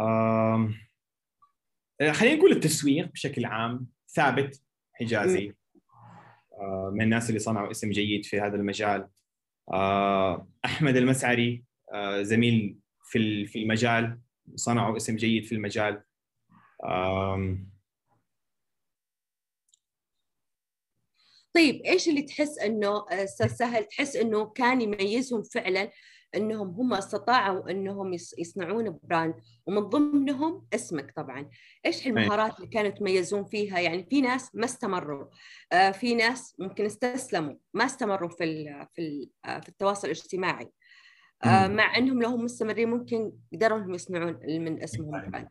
آم، خلينا نقول التسويق بشكل عام ثابت حجازي. آه، من الناس اللي صنعوا اسم جيد في هذا المجال. آه، أحمد المسعري آه، زميل في في المجال صنعوا اسم جيد في المجال. آم، طيب إيش اللي تحس إنه أستاذ سهل تحس إنه كان يميزهم فعلا إنهم هم استطاعوا إنهم يص- يصنعون براند ومن ضمنهم اسمك طبعا إيش المهارات اللي كانوا يتميزون فيها يعني في ناس ما استمروا آه في ناس ممكن استسلموا ما استمروا في في آه في التواصل الاجتماعي آه. مع إنهم لو هم مستمرين ممكن قدروا انهم يصنعون من اسمهم أيوة. براند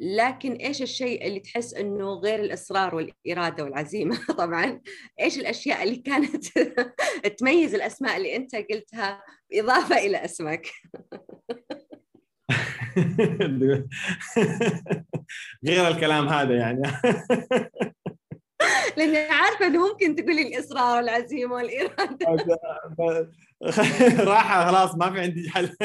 لكن إيش الشيء اللي تحس إنه غير الإصرار والإرادة والعزيمة؟ *laughs* طبعا إيش الأشياء اللي كانت *laughs* تميز الأسماء اللي أنت قلتها اضافه إلى اسمك؟ *laughs* غير الكلام هذا يعني. لأني عارفة إنه ممكن تقولي الإصرار والعزيمة والإرادة. راحة خلاص ما في عندي حل.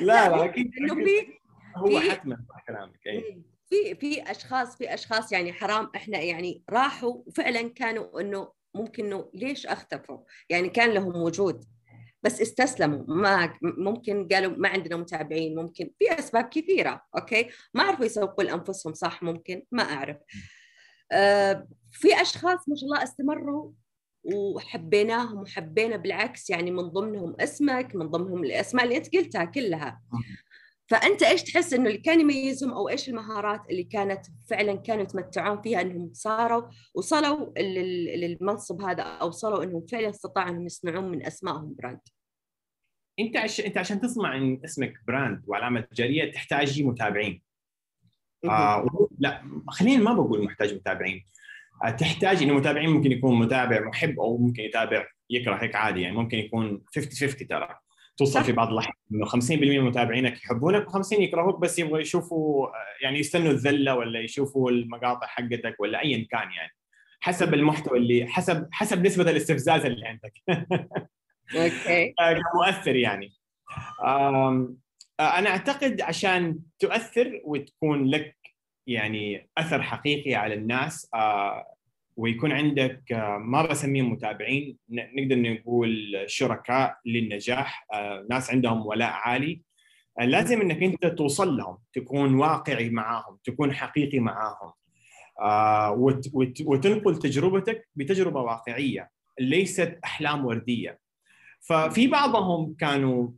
لا لا أكيد إنه في هو في- حتما صح كلامك اي في في أشخاص في أشخاص يعني حرام إحنا يعني راحوا وفعلا كانوا إنه ممكن إنه ليش أختفوا؟ يعني كان لهم وجود بس استسلموا ما ممكن قالوا ما عندنا متابعين ممكن في أسباب كثيرة أوكي؟ ما عرفوا يسوقوا لأنفسهم صح ممكن ما أعرف. آه في أشخاص ما شاء الله استمروا وحبيناهم وحبينا بالعكس يعني من ضمنهم اسمك من ضمنهم الأسماء اللي أنت قلتها كلها. فأنت إيش تحس إنه اللي كان يميزهم أو إيش المهارات اللي كانت فعلا كانوا يتمتعون فيها إنهم صاروا وصلوا لل- للمنصب هذا أو وصلوا إنهم فعلا استطاعوا إنهم يصنعون من أسمائهم brand؟ أنت عش... أنت عشان تصنع إن اسمك براند وعلامة تجاريه تحتاج متابعين. آه لا خلينا ما بقول محتاج متابعين. آه تحتاج انه متابعين ممكن يكون متابع محب أو ممكن يتابع يكره هيك عادي يعني ممكن يكون 50 50 ترى. توصل. في بعض الاحيان إنه 50% من متابعينك يحبونك و50 يكرهوك بس يبغوا يشوفوا آه، يعني يستنوا الذلة ولا يشوفوا المقاطع حقتك ولا ايا كان يعني. حسب المحتوى اللي حسب حسب نسبة الاستفزاز اللي عندك. أوكي. *laughs* كمؤثر يعني. آم، آه، أنا أعتقد عشان تؤثر وتكون لك يعني أثر حقيقي على الناس آه، ويكون عندك آه، ما بسميهم متابعين نقدر نقول شركاء للنجاح آه، ناس عندهم ولاء عالي. آه، لازم إنك أنت توصل لهم تكون واقعي معاهم تكون حقيقي معاهم. وت- وت- وتنقل تجربتك بتجربة واقعية ليست أحلام وردية. ففي بعضهم كانوا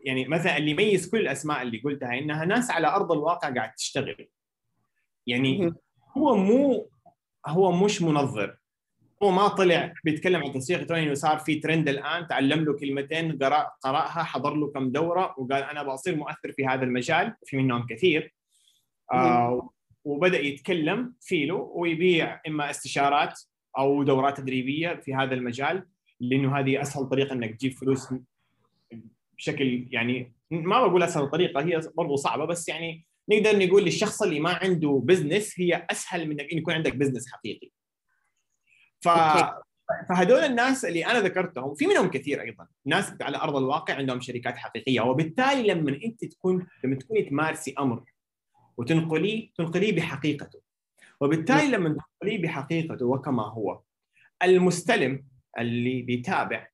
يعني مثلا اللي يميز كل الأسماء اللي قلتها إنها ناس على أرض الواقع قاعد تشتغل. يعني. هو مو هو مش منظر. هو ما طلع بيتكلم عن تسويق الكتروني إنه صار في ترند الآن تعلم له كلمتين قرا قرأها حضر له كم دورة وقال أنا بصير مؤثر في هذا المجال في منهم كثير. آه وبدأ يتكلم فيه ويبيع إما استشارات أو دورات تدريبية في هذا المجال لأنه هذه أسهل طريقة إنك تجيب فلوس بشكل يعني ما بقول أسهل طريقة هي برضو صعبة بس يعني نقدر نقول للشخص اللي ما عنده business هي أسهل من إنك يكون عندك business حقيقي. ف. فهدول الناس اللي أنا ذكرتهم في منهم كثير أيضا ناس على أرض الواقع عندهم شركات حقيقية وبالتالي لما أنت تكون لما تكوني تمارسي أمر وتنقليه تنقليه بحقيقته وبالتالي لما تنقليه بحقيقته وكما هو المستلم اللي بيتابع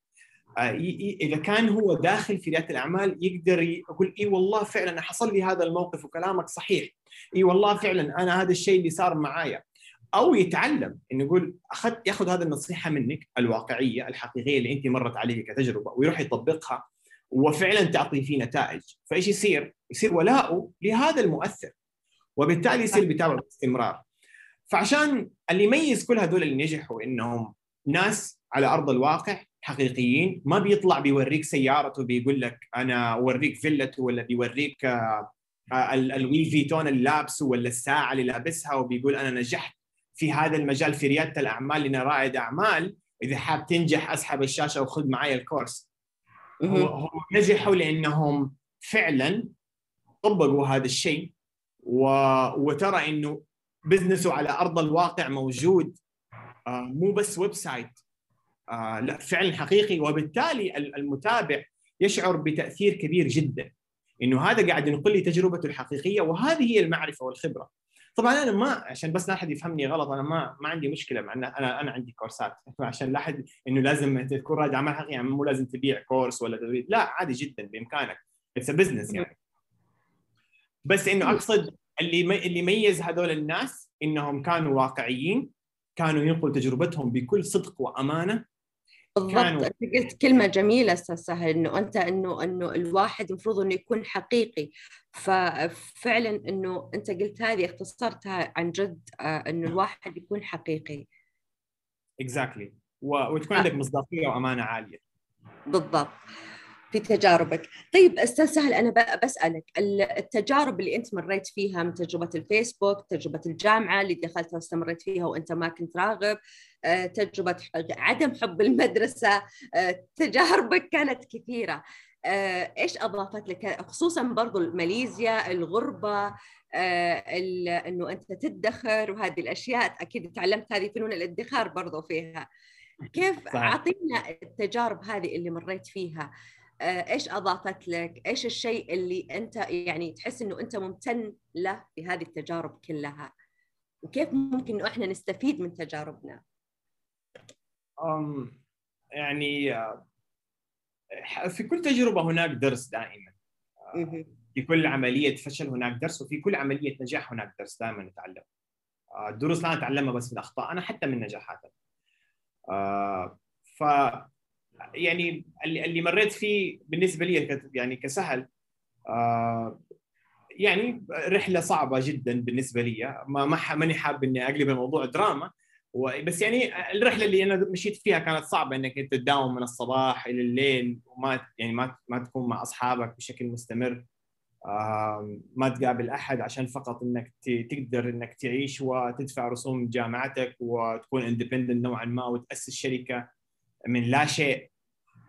إذا كان هو داخل في ريادة الأعمال يقدر يقول إي والله فعلا حصل لي هذا الموقف وكلامك صحيح. إي والله فعلا أنا هذا الشيء اللي صار معايا. أو يتعلم إنه يقول اخذت يأخذ هذه النصيحة منك الواقعية الحقيقية اللي أنت مرت عليه كتجربة ويروح يطبقها وفعلا تعطي فيه نتائج. فإيش يصير؟ يصير ولاؤه لهذا المؤثر وبالتالي يصير بيتابع باستمرار فعشان اللي يميز كل هذول اللي نجحوا إنهم ناس على أرض الواقع حقيقيين ما بيطلع بيوريك سيارته بيقول لك أنا أوريك فيلته ولا بيوريك آه، آه، ال- الوي فيتون اللي لابسه ولا الساعة اللي لابسها وبيقول أنا نجحت في هذا المجال في ريادة الأعمال لاني رائد أعمال. إذا حاب تنجح أسحب الشاشة وخذ معي ال course. هو. هم نجحوا لأنهم فعلا طبقوا هذا الشيء و... وترى إنه business ه على أرض الواقع موجود آه مو بس website. آه لا فعلا حقيقي. وبالتالي ال- المتابع يشعر بتأثير كبير جدا. إنه هذا قاعد ينقل لي تجربته الحقيقية وهذه هي المعرفة والخبرة. طبعا أنا ما عشان بس لا أحد يفهمني غلط أنا ما ما عندي مشكلة مع إن أنا أنا عندي course ات. عشان لا أحد إنه لازم تكون رائد اعمال حقيقي يعني مو لازم تبيع course ولا تدريب لا عادي جدا بإمكانك. it's business يعني. بس إنه أقصد اللي اللي يميز هذول الناس إنهم كانوا واقعيين كانوا ينقلوا تجربتهم بكل صدق وأمانة بالضبط. أنت قلت كلمة جميلة أستاذ سهل إنه أنت إنه إنه الواحد المفروض إنه يكون حقيقي. ففعلا إنه أنت قلت هذه اختصرتها عن جد آه، إنه الواحد يكون حقيقي. اكزاكتلي exactly. وتكون عندك مصداقية وأمانة عالية. بالضبط. في تجاربك. طيب أستاذ سهل أنا بسألك ال- التجارب اللي أنت مريت فيها من تجربة الفيسبوك تجربة الجامعة اللي دخلتها واستمريت فيها وأنت ما كنت راغب آه، تجربة عدم حب المدرسة آه، تجاربك كانت كثيرة. آه، إيش أضافت لك؟ خصوصا برضو ماليزيا الغربة ال- إنه أنت تدخر وهذه الأشياء أكيد تعلمت هذه فنون الادخار برضو فيها. كيف. اعطينا التجارب هذه اللي مريت فيها؟ إيش أضافت لك؟ إيش الشيء اللي أنت يعني تحس إنه أنت ممتن له في هذه التجارب كلها؟ وكيف ممكن إنه إحنا نستفيد من تجاربنا؟ أم يعني في كل تجربة هناك درس دائما. في كل عملية فشل هناك درس وفي كل عملية نجاح هناك درس دائما نتعلم. الدروس لا نتعلمها بس من اخطائنا حتى من نجاحاتنا. ف يعني اللي مريت فيه بالنسبة لي يعني كسهل يعني رحلة صعبة جدا بالنسبة لي. ما ماني حاب إني أقلب الموضوع دراما. بس يعني الرحلة اللي أنا مشيت فيها كانت صعبة إنك أنت تداوم من الصباح إلى الليل وما يعني ما ما تكون مع أصحابك بشكل مستمر. ما تقابل أحد عشان فقط إنك تقدر إنك تعيش وتدفع رسوم جامعتك وتكون independent نوعا ما وتأسس شركة. من لا شيء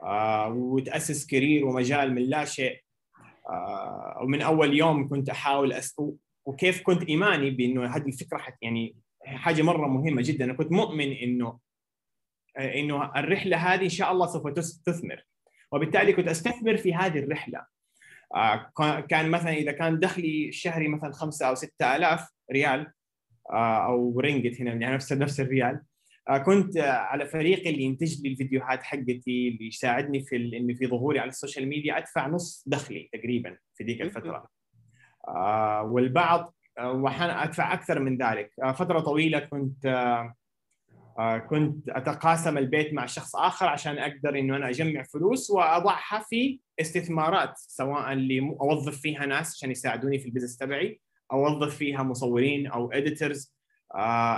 آه، وتأسس career ومجال من لا شيء. آه، ومن أول يوم كنت أحاول أس... وكيف كنت إيماني بإنه هذه الفكرة حت يعني حاجة مرة مهمة جدا. أنا كنت مؤمن إنه إنه الرحلة هذه إن شاء الله سوف تثمر. وبالتالي كنت أستثمر في هذه الرحلة. آه، كان مثلا إذا كان دخلي الشهري مثلا خمسة أو ستة آلاف ريال أو ringgit هنا يعني نفس نفس الريال. آه، كنت على فريقي اللي ينتج لي الفيديوهات حقتي اللي يساعدني في انه في ظهوري على ال social media أدفع نص دخلي تقريبا في ذيك الفترة. آه، والبعض آه، واحيانا أدفع أكثر من ذلك. فترة طويلة كنت كنت أتقاسم البيت مع شخص آخر عشان أقدر إنه أنا أجمع فلوس وأضعها في استثمارات سواء اللي أوظف فيها ناس عشان يساعدوني في ال business تبعي أوظف فيها مصورين أو editors آه،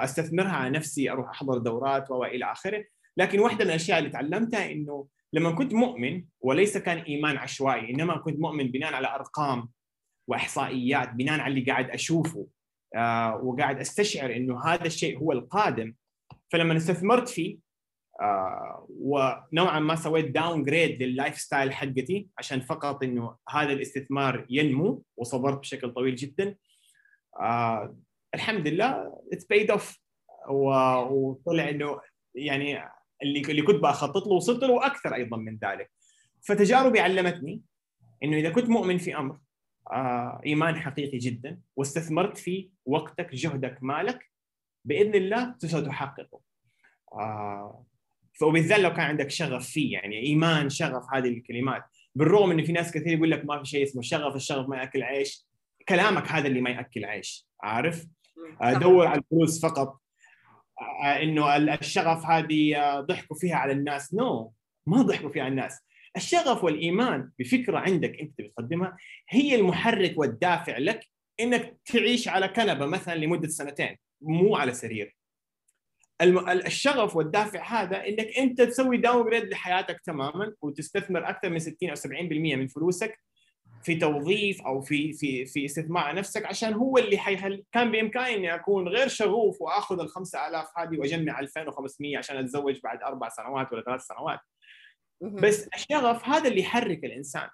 أستثمرها على نفسي أروح أحضر دورات وإلى آخره. لكن واحدة من الأشياء اللي تعلمتها إنه لما كنت مؤمن وليس كان إيمان عشوائي إنما كنت مؤمن بناء على أرقام وإحصائيات بناء على اللي قاعد أشوفه آه، وقاعد أستشعر إنه هذا الشيء هو القادم. فلما استثمرت فيه آه، ونوعا ما سويت downgrade لل lifestyle حقتي عشان فقط إنه هذا الاستثمار ينمو وصبرت بشكل طويل جدا. الحمد لله it's paid off وطلع إنه يعني اللي اللي كنت بخطط له وصلت له وأكثر أيضا من ذلك. فتجاربي علمتني إنه إذا كنت مؤمن في أمر آه إيمان حقيقي جدا واستثمرت فيه وقتك جهدك مالك بإذن الله سوف تحققه. آه وبالذات لو كان عندك شغف فيه يعني إيمان شغف هذه الكلمات. بالرغم إنه في ناس كثير يقول لك ما في شيء اسمه شغف الشغف ما يأكل عيش. كلامك هذا اللي ما يأكل عيش عارف؟ ادور على الفلوس فقط. آه، إنه الشغف هذه آه، ضحكوا فيها على الناس. نو no. ما ضحكوا فيها على الناس. الشغف والإيمان بفكرة عندك أنت بتقدمها هي المحرك والدافع لك إنك تعيش على كنبة مثلا لمدة سنتين مو على سرير. الشغف والدافع هذا إنك أنت تسوي downgrade لحياتك تماما وتستثمر أكثر من 60 أو 70% من فلوسك في توظيف أو في في في استثمار نفسك عشان هو اللي حيخل كان بإمكاني اني أكون غير شغوف وآخذ ال 5000 هذه وأجمع 2500 عشان أتزوج بعد أربع سنوات ولا ثلاث سنوات؟ بس الشغف هذا اللي يحرك الإنسان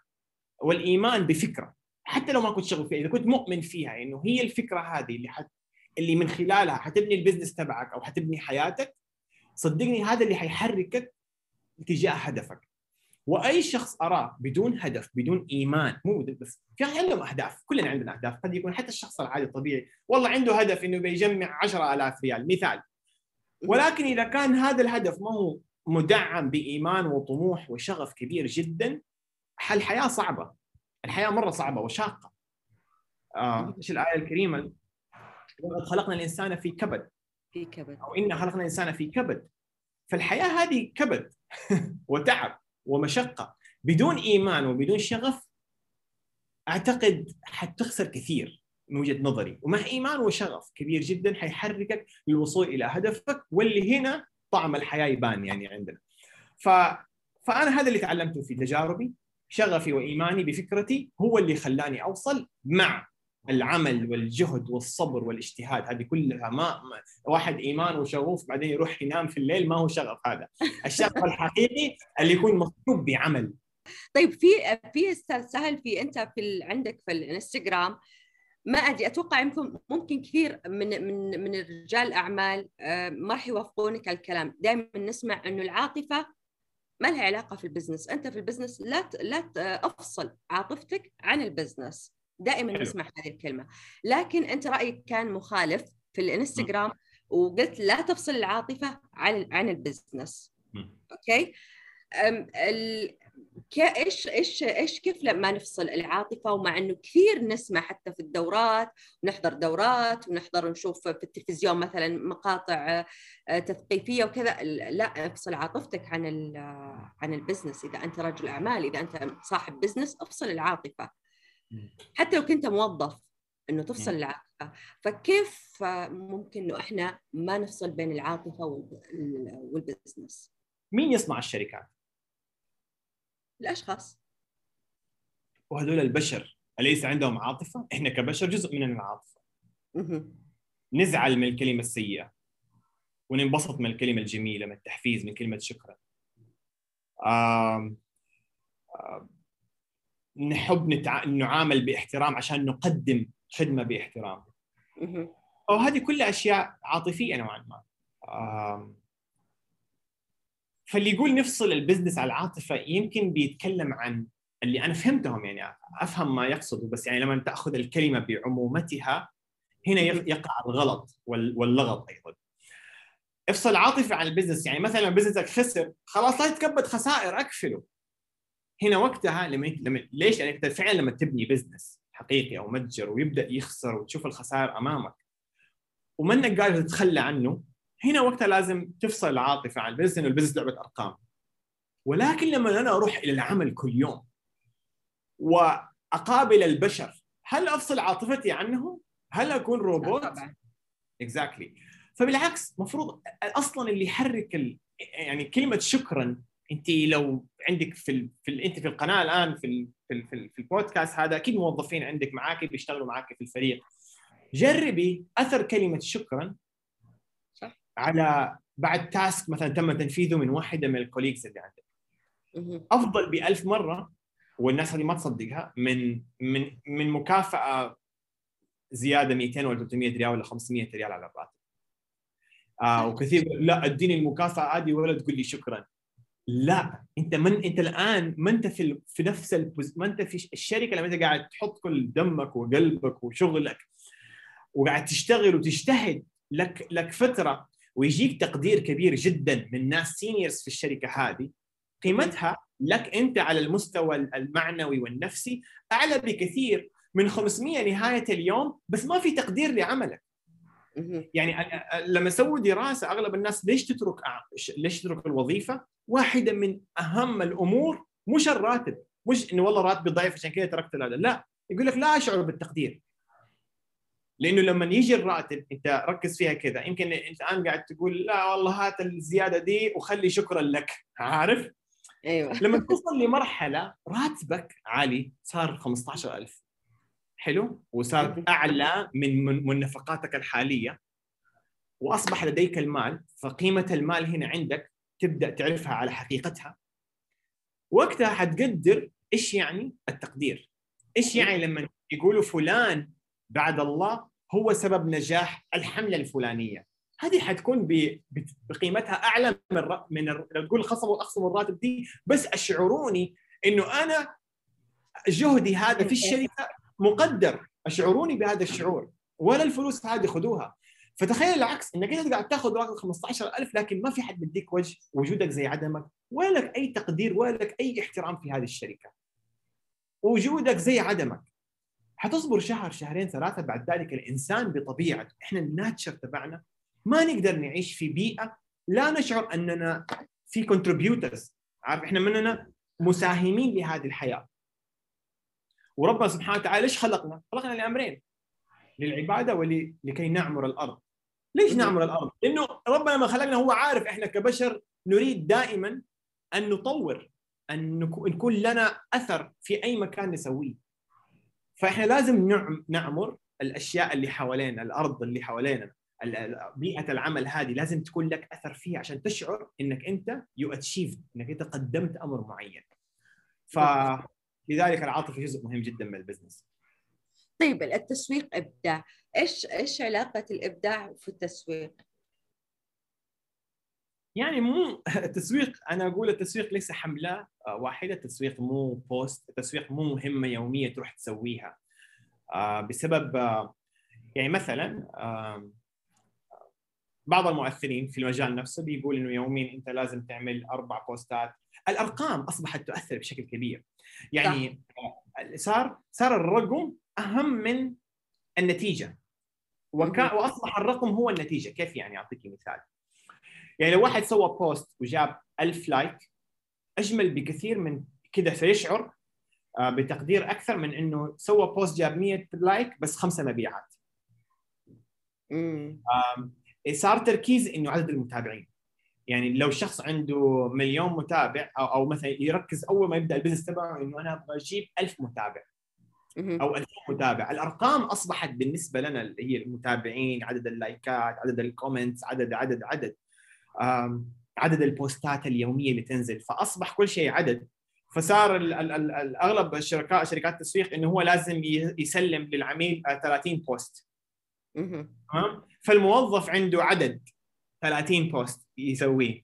والإيمان بفكرة حتى لو ما كنت شغوف فيها إذا كنت مؤمن فيها إنه هي الفكرة هذه اللي حت اللي من خلالها حتبني البزنس تبعك أو حتبني حياتك صدقني هذا اللي حيحركك تجاه هدفك. وأي شخص أراه بدون هدف بدون إيمان مو بس في عندهم أهداف كلنا عندنا أهداف. قد يكون حتى الشخص العادي الطبيعي والله عنده هدف إنه بيجمع 10000 ريال مثال. ولكن إذا كان هذا الهدف ما هو مدعم بإيمان وطموح وشغف كبير جدا الحياة صعبة. الحياة مرة صعبة وشاقة. آه، إيش الآية الكريمة؟ لقد خلقنا الإنسان في كبد. في كبد. أو إنا خلقنا الإنسان في كبد. فالحياة هذه كبد *laughs* وتعب. ومشقة. بدون إيمان وبدون شغف أعتقد حتخسر كثير من وجهة نظري. ومع إيمان وشغف كبير جدا حيحركك للوصول إلى هدفك واللي هنا طعم الحياة يبان يعني عندنا. ف فأنا هذا اللي تعلمته في تجاربي. شغفي وإيماني بفكرتي هو اللي خلاني أوصل مع العمل والجهد والصبر والاجتهاد هذه كلها ما واحد إيمان وشغوف بعدين يروح ينام في الليل ما هو شغف هذا الشغف *laughs* الحقيقي اللي يكون مصحوب بعمل طيب في في أستاذ سهل في أنت في عندك في الإنستغرام ما أدري أتوقع يمكن ممكن كثير من من من رجال الأعمال آه، ما راح يوافقونك الكلام دائما نسمع إنه العاطفة ما لها علاقة في ال business أنت في ال business لا. لا. افصل عاطفتك عن ال business دائما حلو. نسمع هذه الكلمة لكن أنت رأيك كان مخالف في الإنستغرام وقلت لا تفصل العاطفة عن عن ال business. okay إيش إيش إيش كيف لما نفصل العاطفة ومع إنه كثير نسمع حتى في الدورات ونحضر دورات ونحضر نشوف في التلفزيون مثلا مقاطع آه، تثقيفية وكذا لا افصل عاطفتك عن ال- عن ال business إذا أنت رجل أعمال إذا أنت صاحب business افصل العاطفة. حتى لو كنت موظف إنه تفصل. العاطفة فكيف ممكن إنه إحنا ما نفصل بين العاطفة وال- وال business مين يصنع الشركات؟ الأشخاص وهذول البشر أليس عندهم عاطفة؟ إحنا كبشر جزء من العاطفة مهم. نزعل من الكلمة السيئة وننبسط من الكلمة الجميلة من التحفيز من كلمة شكرا آم آم نحب نتع... نعامل باحترام عشان نقدم خدمة باحترام. مهم. أو هذه كلها أشياء عاطفية نوعا ما. فاللي يقول نفصل ال business على العاطفة يمكن بيتكلم عن اللي أنا فهمتهم يعني أفهم ما يقصده بس يعني لما تأخذ الكلمة بعمومتها هنا يق- يقع الغلط وال- واللغط أيضا. افصل عاطفة عن ال business يعني مثلا business ك خسر خلاص لا تتكبد خسائر أقفله هنا وقتها لما لما ليش يعني أنت فعلا لما تبني business حقيقي أو متجر ويبدأ يخسر وتشوف الخسائر أمامك وما إنك قادر تتخلى عنه هنا وقتها لازم تفصل العاطفه عن ال business لأنه ال business لعبة أرقام ولكن لما أنا أروح إلى العمل كل يوم وأقابل البشر هل أفصل عاطفتي عنهم؟ هل أكون روبوت؟ exactly فبالعكس مفروض أصلا اللي يحرك ال... يعني كلمة شكرا أنت لو عندك في ال... في ال... أنت في القناة الآن في ال... في ال... في, ال... في البودكاست هذا أكيد موظفين عندك معاك بيشتغلوا معاك في الفريق جربي أثر كلمة شكرا صح. على بعد task مثلا تم تنفيذه من واحدة من ال colleagues اللي عندك. أفضل بألف مرة والناس هذه ما تصدقها من من من مكافأة زيادة 200 ولا 300 ريال ولا 500 ريال على الراتب. آه وكثير لا اديني المكافأة هذه ولا تقول لي شكرا. لا انت من انت الآن ما انت في في نفس البوز... ما انت في الشركة لما انت قاعد تحط كل دمك وقلبك وشغلك وقاعد تشتغل وتجتهد لك لك فترة ويجيك تقدير كبير جدا من ناس سينيورز في الشركة هذه قيمتها لك أنت على المستوى المعنوي والنفسي أعلى بكثير من 500 نهاية اليوم بس ما في تقدير لعملك. يعني لما سووا دراسة أغلب الناس ليش تترك ليش تترك الوظيفة؟ واحدة من أهم الأمور مش الراتب مش إنه والله راتبي ضعيف عشان كذا تركت هذا لا يقول لك لا أشعر بالتقدير لأنه لما يجي الراتب أنت ركز فيها كذا يمكن أنت الآن قاعد تقول لا والله هات الزيادة دي وخلي شكرا لك عارف؟ أيوه لما توصل لمرحلة راتبك عالي صار 15000 حلو وصار أعلى من من من نفقاتك الحالية. وأصبح لديك المال فقيمة المال هنا عندك تبدأ تعرفها على حقيقتها. وقتها حتقدر إيش يعني التقدير؟ إيش يعني لما يقولوا فلان بعد الله هو سبب نجاح الحملة الفلانية؟ هذه حتكون بقيمتها أعلى من الر- من الر- لو تقول خصموا اخصموا الراتب دي بس أشعروني إنه أنا جهدي هذا في الشركة مقدر أشعروني بهذا الشعور ولا الفلوس هذه خذوها. فتخيل العكس إنك أنت قاعد تاخذ راتب 15000 لكن ما في حد بيديك وجه وجودك زي عدمك ولا لك أي تقدير ولا لك أي احترام في هذه الشركة. وجودك زي عدمك. حتصبر شهر شهرين ثلاثة بعد ذلك الإنسان بطبيعته إحنا الناتشر تبعنا ما نقدر نعيش في بيئة لا نشعر أننا في كونتريبيوترز عارف إحنا مننا مساهمين لهذه الحياة. وربنا سبحانه وتعالى ليش خلقنا؟ خلقنا لأمرين للعبادة ولكي نعمر الأرض. ليش. نعمر الأرض؟ لأنه ربنا لما خلقنا هو عارف إحنا كبشر نريد دائما أن نطور أن نكو- نكون لنا أثر في أي مكان نسويه. فإحنا لازم نعم نعمر الأشياء اللي حوالينا، الأرض اللي حوالينا، ال- ال- بيئة العمل هذه لازم تكون لك أثر فيها عشان تشعر إنك أنت you achieved إنك أنت قدمت أمر معين. فلذلك العاطفه جزء مهم جدا من ال business. طيب التسويق إبداع. إيش إيش علاقة الإبداع في التسويق؟ يعني مو *laughs* التسويق أنا أقول التسويق ليس حملة آه، واحدة. التسويق مو بوست التسويق مو مهمة يومية تروح تسويها. آه، بسبب آه، يعني مثلا بعض المؤثرين في المجال نفسه بيقول إنه يوميا أنت لازم تعمل أربع بوستات. الأرقام أصبحت تؤثر بشكل كبير. يعني صار صار الرقم أهم من النتيجة. وكا وأصبح الرقم هو النتيجة. كيف يعني؟ اعطيك مثال. يعني لو واحد سوى post وجاب ألف like أجمل بكثير من كذا سيشعر آه، بتقدير أكثر من إنه سوى post جاب 100 like بس خمسة مبيعات. صار تركيز إنه عدد المتابعين. يعني لو شخص عنده مليون متابع أو, أو مثلا يركز أول ما يبدأ ال business تبعه إنه أنا أبغى أجيب 1000 متابع أو 2000 متابع. الأرقام أصبحت بالنسبة لنا اللي هي المتابعين عدد ال like ات عدد ال comments عدد عدد عدد عدد ال post ات اليومية اللي تنزل. فأصبح كل شيء عدد. فصار اغلب الشركات شركات التسويق إنه هو لازم يسلم للعميل 30 post. تمام؟ فالموظف عنده عدد 30 post يسويه.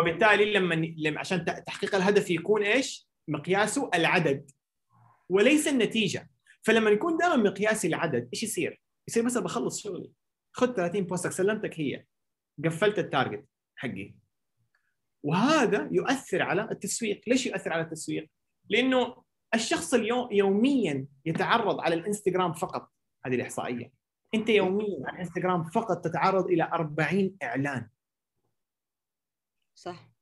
وبالتالي لما لما عشان تحقيق الهدف يكون إيش؟ مقياسه العدد. وليس النتيجة. فلما يكون دائما مقياسي العدد إيش يصير؟ يصير مثلا بخلص شغلي. خذ 30 بوستك سلمتك هي قفلت التارجت حقي. وهذا يؤثر على التسويق. ليش يؤثر على التسويق؟ لأنه الشخص اليوم يوميا يتعرض على الإنستغرام فقط. هذه الإحصائية. أنت يوميا على الانستغرام فقط تتعرض إلى 40 إعلان. صح.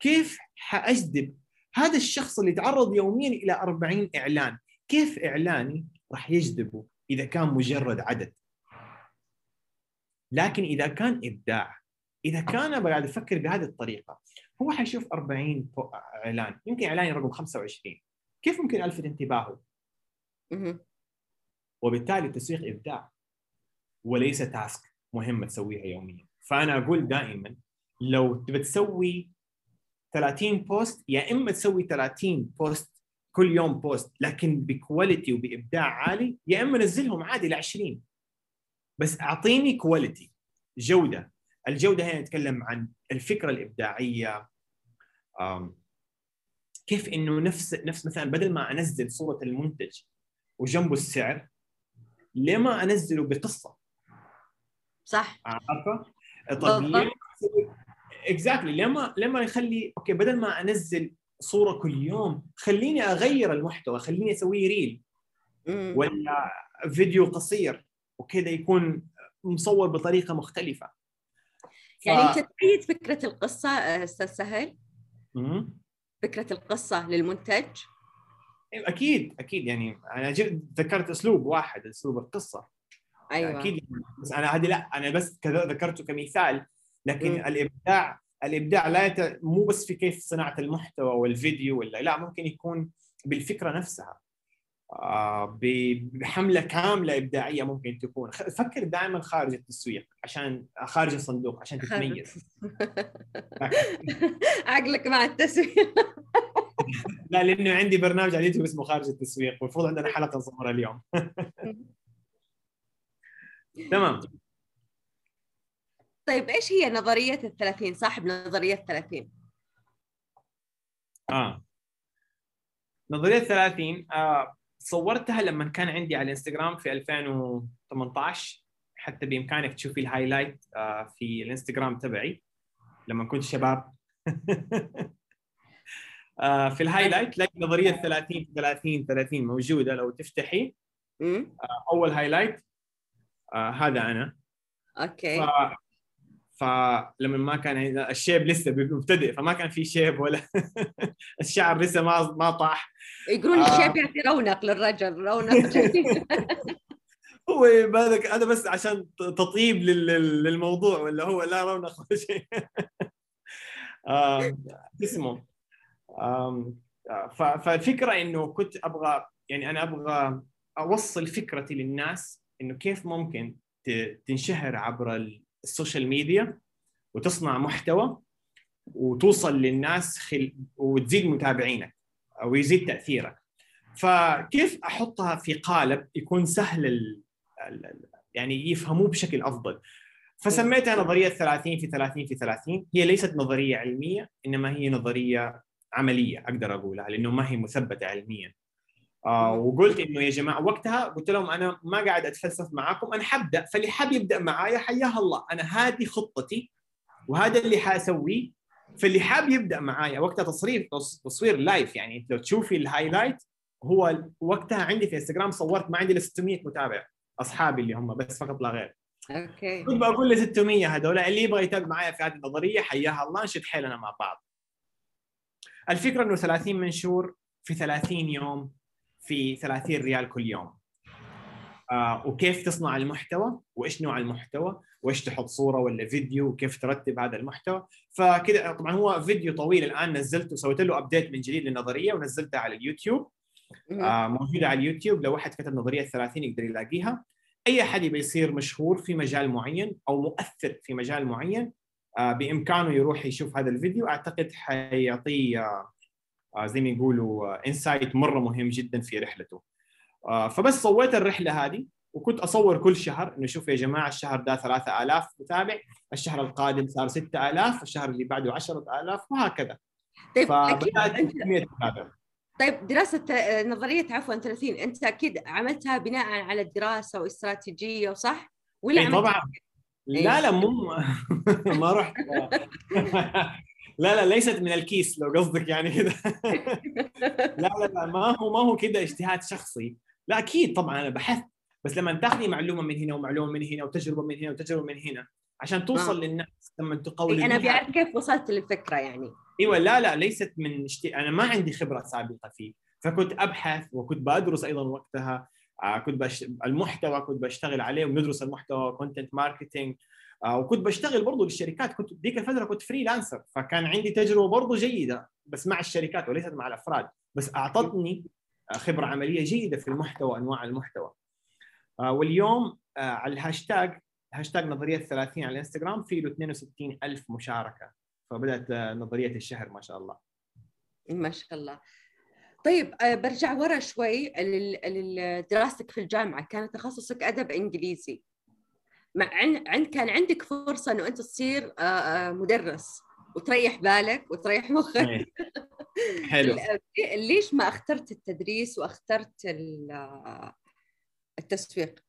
كيف حأجذب هذا الشخص اللي تعرض يوميا إلى 40 إعلان؟ كيف إعلاني راح يجذبه إذا كان مجرد عدد؟ لكن إذا كان إبداع إذا كان قاعد أفكر بهذه الطريقة هو حيشوف 40 إعلان يمكن اعلان رقم 25 كيف ممكن ألفت انتباهه؟ وبالتالي التسويق إبداع وليس تاسك مهمه تسويها يوميا. فأنا أقول دائما لو تبي تسوي 30 post يا إما تسوي 30 post كل يوم post لكن ب quality وبإبداع عالي يا إما نزلهم عادي ل 20 بس أعطيني quality جودة. الجودة هنا نتكلم عن الفكرة الإبداعية. كيف إنه نفس نفس مثلا بدل ما أنزل صورة المنتج وجنبه السعر ليه ما انزله بقصة؟ صح. عارفة؟ طيب exactly لما لما يخلي okay بدل ما انزل صورة كل يوم خليني أغير المحتوى خليني اسويه reel ولا فيديو قصير. وكذا يكون مصور بطريقة مختلفة. ف... يعني أنت تأيد فكرة القصة أستاذ سهل؟ فكرة القصة للمنتج؟ أكيد أكيد. يعني أنا ذكرت أسلوب واحد أسلوب القصة. أيوه. أكيد بس أنا هذه لا أنا بس ذكرته كمثال. لكن م. الإبداع الإبداع لا يت... مو بس في كيف صناعة المحتوى والفيديو ولا لا ممكن يكون بالفكرة نفسها. آه بحملة كاملة إبداعية ممكن تكون. فكر دائما خارج التسويق عشان خارج الصندوق عشان تتميز. *laughs* عقلك مع التسويق. *laughs* *laughs* لا لأنه عندي برنامج على اليوتيوب اسمه خارج التسويق والمفروض عندنا حلقة نصورها اليوم. *laughs* تمام. طيب إيش هي نظرية الثلاثين؟ صاحب نظرية الثلاثين. آه. نظرية الثلاثين آه صورتها لما كان عندي على الإنستغرام في 2018 حتى بإمكانك تشوفي الهايلايت آه في الإنستغرام تبعي لما كنت شباب. *laughs* في ال highlight تلاقي نظرية 30 30 30 موجودة لو تفتحي. آه أول highlight آه هذا أنا. okay. ف... فلما ما كان الشيب لسه مبتدئ فما كان في شيب ولا *laughs* الشعر لسه ما ما طاح. يقولون آه. الشيب يعطي رونق للرجل رونق *laughs* هو هذا بس عشان تطيب للموضوع ولا هو لا رونق ولا شيء. *laughs* اسمه. فالفكرة إنه كنت أبغى يعني أنا أبغى أوصل فكرتي للناس إنه كيف ممكن تنشهر عبر السوشيال ميديا وتصنع محتوى وتوصل للناس خل... وتزيد متابعينك أو يزيد تأثيرك. فكيف أحطها في قالب يكون سهل ال... يعني يفهموه بشكل أفضل؟ فسميتها نظرية 30 في 30 في 30 هي ليست نظرية علمية إنما هي نظرية عملية أقدر أقولها لأنه ما هي مثبتة علميا. آه وقلت إنه يا جماعة وقتها قلت لهم أنا ما قاعد أتفلسف معاكم أنا حبدأ فاللي حاب يبدأ معايا حياه الله أنا هذه خطتي وهذا اللي حأسويه. فاللي حاب يبدأ معايا وقتها تصوير تصوير live يعني انت لو تشوفي ال highlight هو وقتها عندي في انستغرام صورت ما عندي إلا 600 متابع أصحابي اللي هم بس فقط لا غير. okay. كنت بقول ل 600 هذول اللي يبغى يتابع معايا في هذه النظرية حياها الله نشد حيلنا مع بعض. الفكرة إنه 30 منشور في 30 يوم في 30 ريال كل يوم. آه وكيف تصنع المحتوى؟ وإيش نوع المحتوى؟ وإيش تحط صورة ولا فيديو؟ وكيف ترتب هذا المحتوى؟ فكذا طبعا هو فيديو طويل الآن نزلته سويت له ابديت من جديد للنظرية ونزلتها على اليوتيوب. آه موجودة على اليوتيوب لو واحد كتب نظرية 30 يقدر يلاقيها. أي أحد يبي يصير مشهور في مجال معين أو مؤثر في مجال معين بإمكانه يروح يشوف هذا الفيديو. أعتقد حيعطيه آه زي ما يقولوا insight مرة مهم جدا في رحلته. آه فبس سويت الرحلة هذه وكنت أصور كل شهر إنه شوف يا جماعة الشهر ده 3000 متابع الشهر القادم صار 6000 الشهر اللي بعده 10000 وهكذا. طيب فبدأت أكيد 600 متابع. طيب دراسة نظرية عفوا 30 أنت أكيد عملتها بناء على دراسة واستراتيجية وصح؟ ولا عملتها- طبعا. لا لا مو *laughs* ما رحت. *laughs* لا لا ليست من الكيس لو قصدك يعني. كذا *laughs* لا لا لا ما هو ما هو كذا اجتهاد شخصي. لا أكيد طبعا أنا بحثت بس لما تاخذي معلومة من هنا ومعلومة من هنا وتجربة من هنا وتجربة من هنا عشان توصل آه. للناس لما تقول أنا بعرف كيف وصلت للفكرة يعني. إيوه لا لا ليست من اشتي... أنا ما عندي خبرة سابقة فيه. فكنت أبحث وكنت بدرس أيضا وقتها كنت بش... المحتوى كنت بشتغل عليه وندرس المحتوى content marketing آه وكنت بشتغل برضه للشركات كنت ديك الفترة كنت freelancer فكان عندي تجربة برضه جيدة بس مع الشركات وليست مع الأفراد. بس أعطتني آه، خبرة عملية جيدة في المحتوى وانواع المحتوى. آه واليوم آه على ال hashtag hashtag نظرية 30 على الانستغرام في له 62 ألف مشاركة. فبدأت آه، نظرية الشهر ما شاء الله. ما شاء الله. طيب آه، برجع ورا شوي لدراستك في الجامعة كان تخصصك أدب إنجليزي مع عن عن- كان عندك فرصة إنه أنت تصير آه، آه، مدرس وتريح بالك وتريح مخك إيه. *laughs* حلو ليش ما أخترت التدريس وأخترت ال- التسويق؟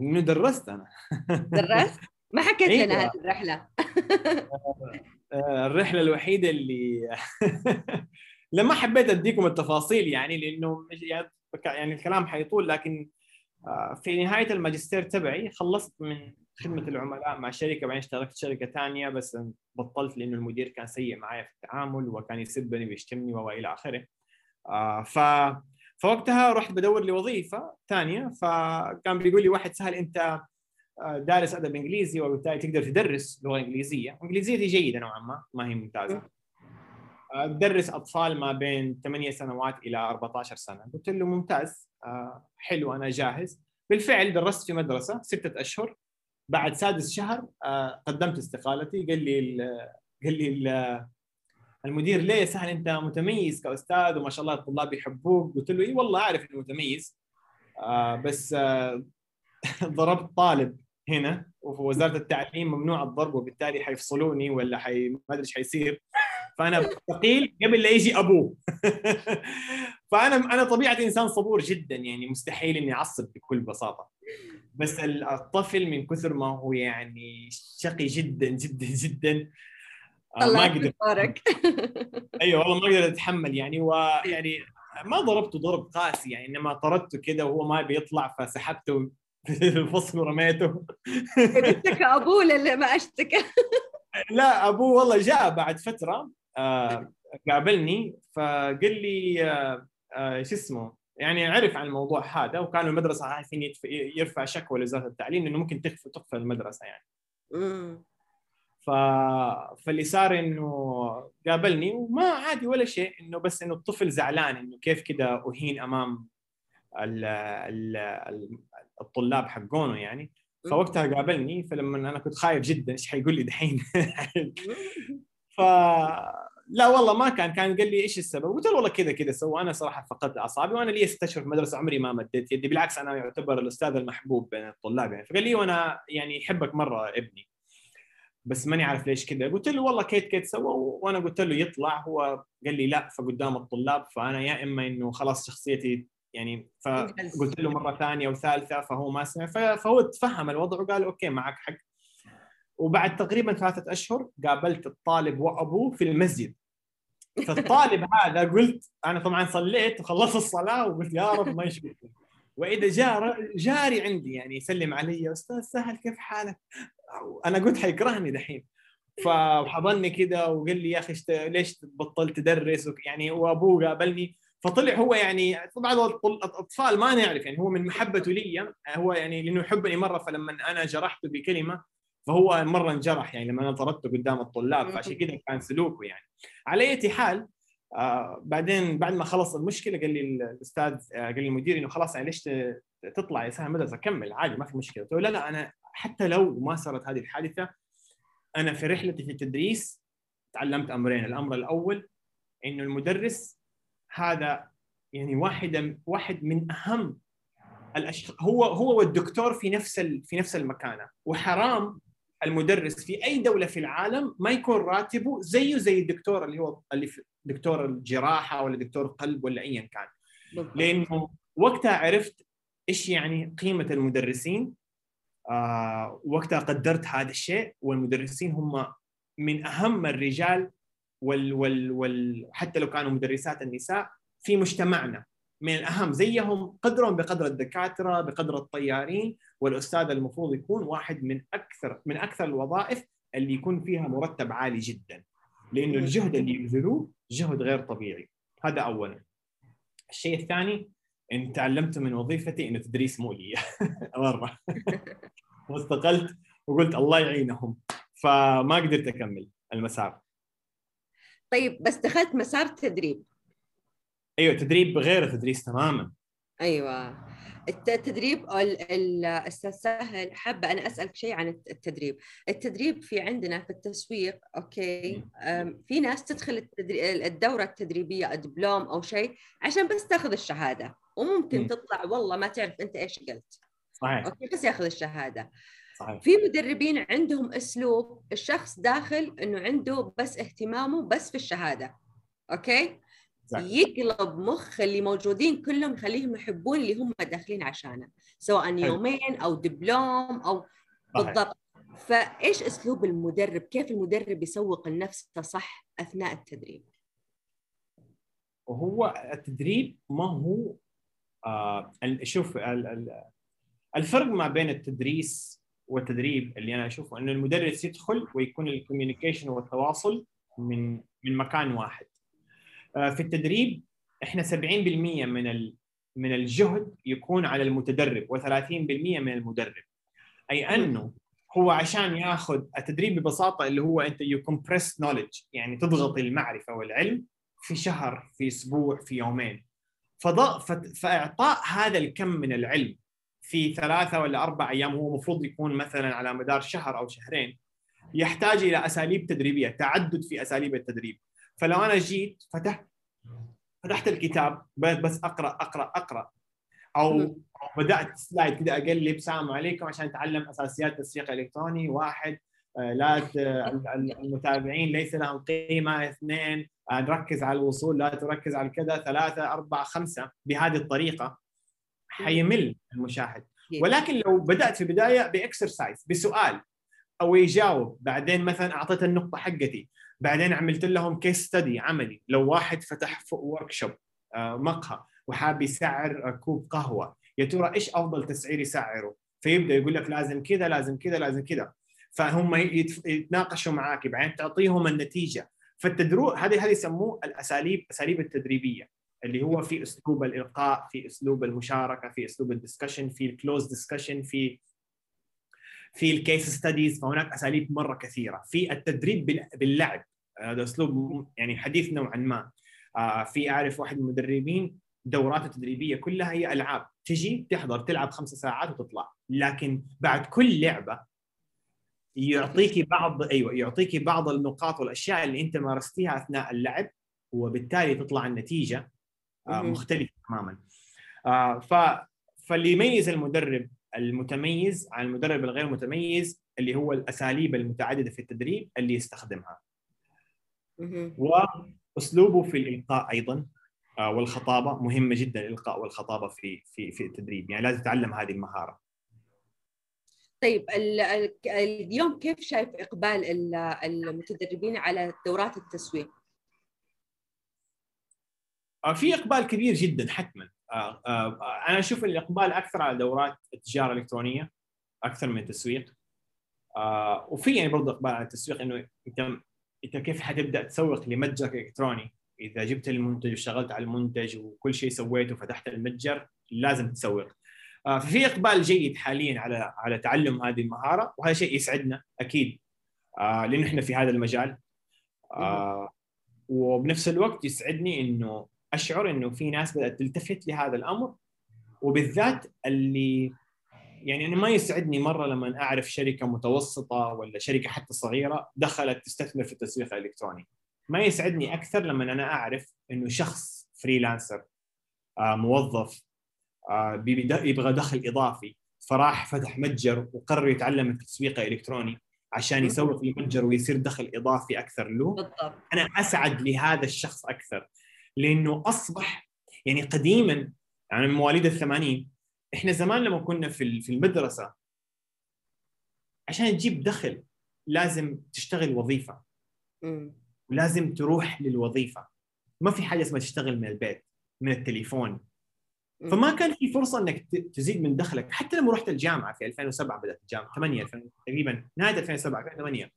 إنه درست أنا درست؟ ما حكيت أيوة. لنا هذه الرحلة *laughs* آه، الرحلة الوحيدة اللي *laughs* لما حبيت أديكم التفاصيل يعني لأنه يعني يعني الكلام حيطول لكن آه، في نهاية الماجستير تبعي خلصت من خدمة العملاء مع شركة بعدين اشتغلت في شركة ثانية بس بطلت لأنه المدير كان سيء معي في التعامل وكان يسبني ويشتمني والى آخره آه، ف فوقتها رحت بدور لي وظيفة ثانية فكان بيقول لي واحد سهل أنت آه، دارس أدب إنجليزي وبالتالي تقدر تدرس لغة إنجليزية، إنجليزيتي جيدة نوعا ما ما هي ممتازة. آه، تدرس أطفال ما بين 8 سنوات إلى 14 سنة، قلت له ممتاز آه، حلو أنا جاهز. بالفعل درست في مدرسة ستة أشهر. بعد سادس شهر آه، قدمت استقالتي. قال لي ال- قال لي ال- المدير ليه؟ سهل أنت متميز كأستاذ وما شاء الله الطلاب يحبوك. قلت له إي والله أعرف إني متميز. بس *laughs* ضربت طالب هنا. وفي وزارة التعليم ممنوع الضرب وبالتالي حيفصلوني ولا حي... ما أدري إيش حيصير. فأنا بستقيل قبل لا يجي أبوه. *laughs* فأنا أنا طبيعتي إنسان صبور جدا يعني مستحيل إني أعصب بكل بساطة. بس الطفل من كثر ما هو يعني شقي جدا جدا جدا آه، ما طلعت قدر بارك أيوه والله ما قدر أتحمل يعني ويعني ما ضربته ضرب قاسي يعني إنما طردته كذا وهو ما بيطلع فسحبته *laughs* الفصل ورميته اشتكى أبوه للي ما اشتكى. *laughs* لا أبوه والله جاء بعد فترة. قابلني فقال لي آه آه شو اسمه يعني عرف عن الموضوع هذا وكانوا المدرسة عارفين يرفع شكوى لوزاره التعليم انه ممكن تخفى تقفل المدرسة يعني. ف... فاللي صار إنه قابلني وما عادي ولا شيء إنه بس إنه الطفل زعلان إنه كيف كذا أهين أمام ال... ال... ال- الطلاب حقونه يعني. فوقتها قابلني فلما أنا كنت خايف جدا إيش حيقول لي دحين؟ *laughs* ف لا والله ما كان كان قال لي إيش السبب؟ قلت له والله كذا كذا سوى. أنا صراحة فقدت أعصابي وأنا لي ست أشهر في المدرسة عمري ما مديت يدي. بالعكس أنا يعتبر الأستاذ المحبوب بين الطلاب يعني. فقال لي وأنا يعني يحبك مرة ابني. بس ماني عارف ليش كذا. قلت له والله كيت كيت سوى؟ وأنا قلت له يطلع. هو قال لي لا فقدام الطلاب. فأنا يا إما إنه خلاص شخصيتي يعني فقلت له مرة ثانية وثالثة فهو ما سمع. فهو تفهم الوضع وقال okay معك حق. وبعد تقريبا ثلاثة أشهر قابلت الطالب وأبوه في المسجد. فالطالب *laughs* هذا قلت أنا طبعا صليت وخلصت الصلاة وقلت يا رب ما يشوفني وإذا جاء جاري عندي يعني يسلم علي أستاذ سهل كيف حالك؟ أنا قلت حيكرهني دحين. فحضني كذا وقال لي يا أخي ليش بطلت تدرس؟ يعني وأبوه قابلني. فطلع هو يعني طبعا الأطفال ما نعرف يعني هو من محبته لي هو يعني لأنه يحبني مرة فلما أنا جرحته بكلمة فهو مرة انجرح يعني لما أنا طردته قدام الطلاب فعشان كذا كان سلوكه يعني. على أي حال آه بعدين بعد ما خلص المشكلة قال لي الأستاذ آه قال لي المدير إنه خلاص يعني ليش تطلع يا سامي مدرسة؟ كمل عادي ما في مشكلة. قلت له لا لا أنا حتى لو ما صارت هذه الحادثة أنا في رحلتي في التدريس تعلمت أمرين. الأمر الأول إنه المدرس هذا يعني واحد واحد من أهم الاشخاص هو هو والدكتور في نفس في نفس المكانة. وحرام المدرس في أي دولة في العالم ما يكون راتبه زيه زي الدكتور اللي هو اللي دكتور الجراحة ولا دكتور قلب ولا ايا كان. لأنه وقتها عرفت إيش يعني قيمة المدرسين آه وقتها قدرت هذا الشيء والمدرسين هم من أهم الرجال وال وال وال حتى لو كانوا مدرسات النساء في مجتمعنا. من الأهم زيهم قدرهم بقدر الدكاترة بقدر الطيارين والأستاذ المفروض يكون واحد من أكثر من أكثر الوظائف اللي يكون فيها مرتب عالي جدا. لأنه الجهد اللي يبذلوه جهد غير طبيعي. هذا اولا. الشيء الثاني إن تعلمت من وظيفتي انه تدريس مو لي. *laughs* مره *laughs* واستقلت وقلت الله يعينهم. فما قدرت أكمل المسار. طيب بس دخلت مسار تدريب. أيوه تدريب غير التدريس تماما. أيوه. التدريب الاستاذ سهل حابة أنا أسألك شيء عن التدريب. التدريب في عندنا في التسويق okay في ناس تدخل الدورة التدريبية دبلوم أو شيء عشان بس تاخذ الشهادة. وممكن م. تطلع والله ما تعرف أنت إيش قلت. صحيح. okay بس ياخذ الشهادة. صحيح. في مدربين عندهم أسلوب الشخص داخل إنه عنده بس اهتمامه بس في الشهادة. okay؟ يقلب مخ اللي موجودين كلهم يخليهم يحبون اللي هم داخلين عشانه سواء يومين أو دبلوم أو بالضبط. فإيش أسلوب المدرب؟ كيف المدرب يسوق لنفسه صح أثناء التدريب؟ وهو التدريب ما هو آه شوف الفرق ما بين التدريس والتدريب اللي أنا أشوفه إنه المدرس يدخل ويكون ال communication والتواصل من من مكان واحد. في التدريب إحنا 70% من من الجهد يكون على المتدرب و30% من المدرب. أي أنه هو عشان ياخذ التدريب ببساطة اللي هو أنت you compress knowledge يعني تضغط المعرفة والعلم في شهر في أسبوع في يومين. فإعطاء هذا الكم من العلم في ثلاثة ولا أربع أيام هو المفروض يكون مثلا على مدار شهر أو شهرين يحتاج إلى أساليب تدريبية تعدد في أساليب التدريب. فلو أنا جيت فتحت فتحت الكتاب بس أقرأ أقرأ أقرأ. أو بدأت سلايد كذا أقلب السلام عليكم عشان أتعلم أساسيات تسويق إلكتروني. واحد آه، لا المتابعين ليس لهم قيمة. اثنين آه، نركز على الوصول لا تركز على كذا. ثلاثة أربعة خمسة بهذه الطريقة. حيمل المشاهد. ولكن لو بدأت في البداية ب exercise بسؤال أو يجاوب. بعدين مثلا أعطيت النقطة حقتي. بعدين عملت لهم case study عملي. لو واحد فتح workshop آه، مقهى وحاب يسعر كوب قهوة يا ترى إيش أفضل تسعير يسعره؟ فيبدأ يقول لك لازم كذا لازم كذا لازم كذا. فهم يتناقشوا معاك بعدين تعطيهم النتيجة. فالتدر هذه هذه يسموه الأساليب اساليب التدريبية اللي هو في أسلوب الإلقاء في أسلوب المشاركة في أسلوب ال discussion في ال close discussion في في ال case studies فهناك أساليب مرة كثيرة. في التدريب باللعب. هذا أسلوب يعني حديث نوعا ما. آه، في أعرف واحد من المدربين دوراته التدريبيه كلها هي ألعاب. تجي تحضر تلعب خمس ساعات وتطلع. لكن بعد كل لعبة يعطيكي بعض أيوه يعطيكي بعض النقاط والأشياء اللي أنت مارستيها أثناء اللعب وبالتالي تطلع النتيجة آه،. مختلفة تماما. آه، ف فاللي يميز المدرب المتميز عن المدرب الغير متميز اللي هو الأساليب المتعددة في التدريب اللي يستخدمها. وأسلوبه في الإلقاء أيضا آه، والخطابة مهمة جدا الإلقاء والخطابة في في في التدريب يعني لازم تتعلم هذه المهارة طيب ال- ال- اليوم كيف شايف إقبال ال- المتدربين على دورات التسويق؟ آه، في إقبال كبير جدا حتما أنا أشوف الإقبال أكثر على دورات التجارة الإلكترونية أكثر من التسويق. آه، وفي يعني برضه إقبال على التسويق إنه أنت أنت كيف حتبدأ تسوق لمتجرك الإلكتروني؟ إذا جبت المنتج واشتغلت على المنتج وكل شيء سويته وفتحت المتجر لازم تسوق. آه، ففي إقبال جيد حاليا على على تعلم هذه المهارة وهذا شيء يسعدنا أكيد. آه، لأنه إحنا في هذا المجال. آه، وبنفس الوقت يسعدني إنه أشعر إنه في ناس بدأت تلتفت لهذا الأمر وبالذات اللي يعني أنا ما يسعدني مرة لما أعرف شركة متوسطة ولا شركة حتى صغيرة دخلت تستثمر في التسويق الإلكتروني. ما يسعدني أكثر لما أنا أعرف إنه شخص فريلانسر آه، موظف آه، يبغى دخل إضافي فراح فتح متجر وقرر يتعلم التسويق الإلكتروني عشان يسوق لمتجر ويصير دخل إضافي أكثر له. بالضبط. أنا أسعد لهذا الشخص أكثر. لأنه أصبح يعني قديما يعني من مواليد الثمانين إحنا زمان لما كنا في في المدرسة عشان تجيب دخل لازم تشتغل وظيفة. ولازم تروح للوظيفة. ما في حاجة اسمها تشتغل من البيت من التليفون. فما كان في فرصة إنك تزيد من دخلك. حتى لما رحت الجامعة في 2007 بدأت الجامعة. 8 2000 تقريبا. نهاية 2007 2008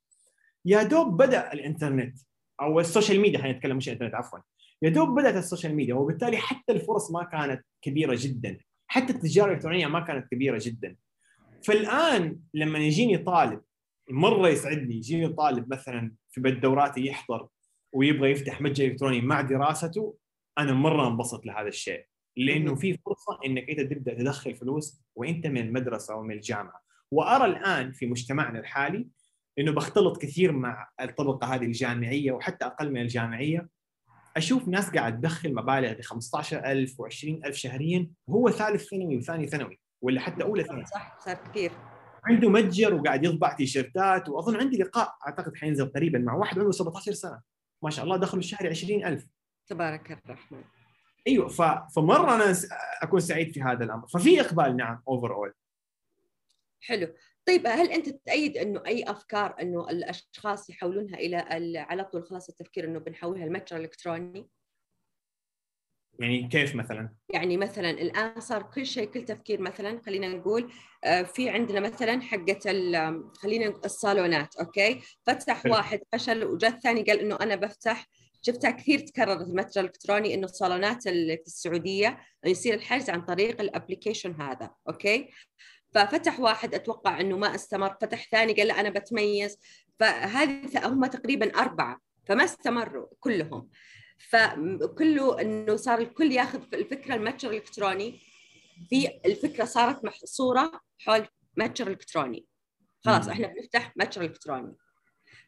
يا دوب بدأ الإنترنت أو السوشيال ميديا خلينا نتكلم مش الإنترنت عفوا. يا دوب بدأت السوشيال ميديا وبالتالي حتى الفرص ما كانت كبيرة جدا. حتى التجارة الإلكترونية ما كانت كبيرة جدا. فالآن لما يجيني طالب مرة يسعدني يجيني طالب مثلا في دوراتي يحضر ويبغى يفتح متجر إلكتروني مع دراسته أنا مرة انبسط لهذا الشيء. لأنه. في فرصة إنك أنت تبدأ تدخل فلوس وأنت من المدرسة ومن الجامعة. وأرى الآن في مجتمعنا الحالي إنه بختلط كثير مع الطبقة هذه الجامعية وحتى أقل من الجامعية أشوف ناس قاعد تدخل مبالغ ب 15000 و20000 شهريا وهو ثالث ثانوي وثاني ثانوي ولا حتى أولى ثانوي. صح صار كثير. عنده متجر وقاعد يطبع تيشيرتات وأظن عندي لقاء أعتقد حينزل قريبا مع واحد عمره 17 سنة. ما شاء الله دخله الشهري 20000 تبارك الرحمن. أيوه ف... فمرة أنا أكون سعيد في هذا الأمر. ففي إقبال نعم اوفر اول حلو. طيب هل أنت تأيد إنه أي أفكار إنه الأشخاص يحولونها إلى ال- على طول خلاص التفكير إنه بنحولها لمتجر إلكتروني يعني كيف مثلا؟ يعني مثلا الآن صار كل شيء كل تفكير مثلا خلينا نقول آه، في عندنا مثلا حقة خلينا الصالونات okay فتح حلو. واحد فشل وجاء الثاني قال إنه أنا بفتح شفتها كثير تكررت المتجر الإلكتروني إنه الصالونات في السعودية يصير الحجز عن طريق ال application هذا okay ففتح واحد أتوقع إنه ما استمر فتح ثاني قال لا أنا بتميز. فهذه هم تقريبا أربعة فما استمروا كلهم. فكله إنه صار الكل ياخذ الفكرة المتجر الإلكتروني. في الفكرة صارت محصورة حول متجر إلكتروني. خلاص. إحنا بنفتح متجر إلكتروني.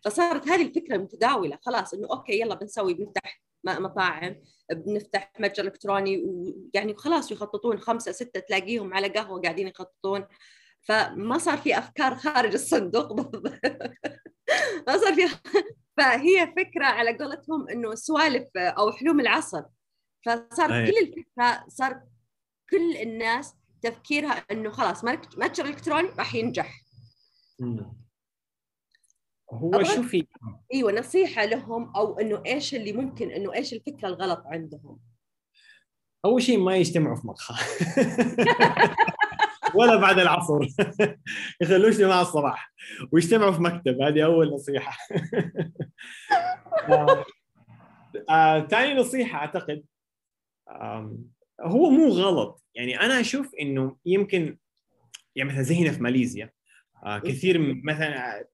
فصارت هذه الفكرة متداولة. خلاص إنه أوكي يلا بنسوي بنفتح مطاعم بنفتح متجر إلكتروني ويعني خلاص يخططون خمسة ستة تلاقيهم على قهوة قاعدين يخططون فما صار في أفكار خارج الصندوق *laughs* ما صار في فهي فكرة على قولتهم إنه سوالف أو حلوم العصر فصار أي. كل الفكرة صار كل الناس تفكيرها إنه خلاص متجر إلكتروني راح ينجح مم. هو شوفي أيوه نصيحة لهم أو إنه إيش اللي ممكن إنه إيش الفكرة الغلط عندهم. أول شيء ما يجتمعوا في مقهى. *laughs* ولا بعد العصر. *laughs* يخلوه اجتماع الصباح. ويجتمعوا في مكتب هذه أول نصيحة. *laughs* آه، آه، ثاني نصيحة أعتقد هو مو غلط. يعني أنا أشوف إنه يمكن يعني مثلا زي هنا في ماليزيا آه، كثير مثلا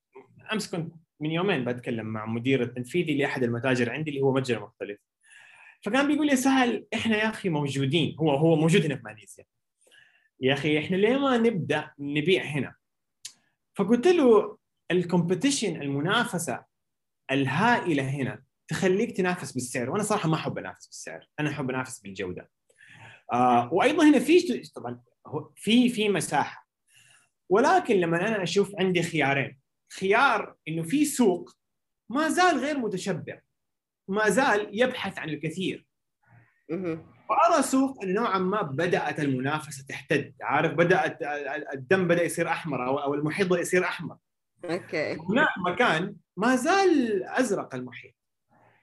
أمس كنت من يومين بتكلم مع مدير التنفيذي لأحد المتاجر عندي اللي هو متجر مختلف. فكان بيقول لي سهل إحنا يا أخي موجودين. هو هو موجود هنا في ماليزيا. يا أخي إحنا ليه ما نبدأ نبيع هنا؟ فقلت له الكومبetition المنافسة الهائلة هنا تخليك تنافس بالسعر. وأنا صراحة ما أحب أنافس بالسعر أنا أحب أنافس بالجودة. آه وأيضا هنا في طبعا في في مساحة. ولكن لما أنا أشوف عندي خيارين خيار إنه في سوق ما زال غير متشبع ما زال يبحث عن الكثير. وأرى سوق نوعا ما بدأت المنافسة تحتد عارف؟ بدأت الدم بدأ يصير أحمر أو أو المحيط بدأ يصير أحمر. okay. هناك مكان ما زال أزرق المحيط.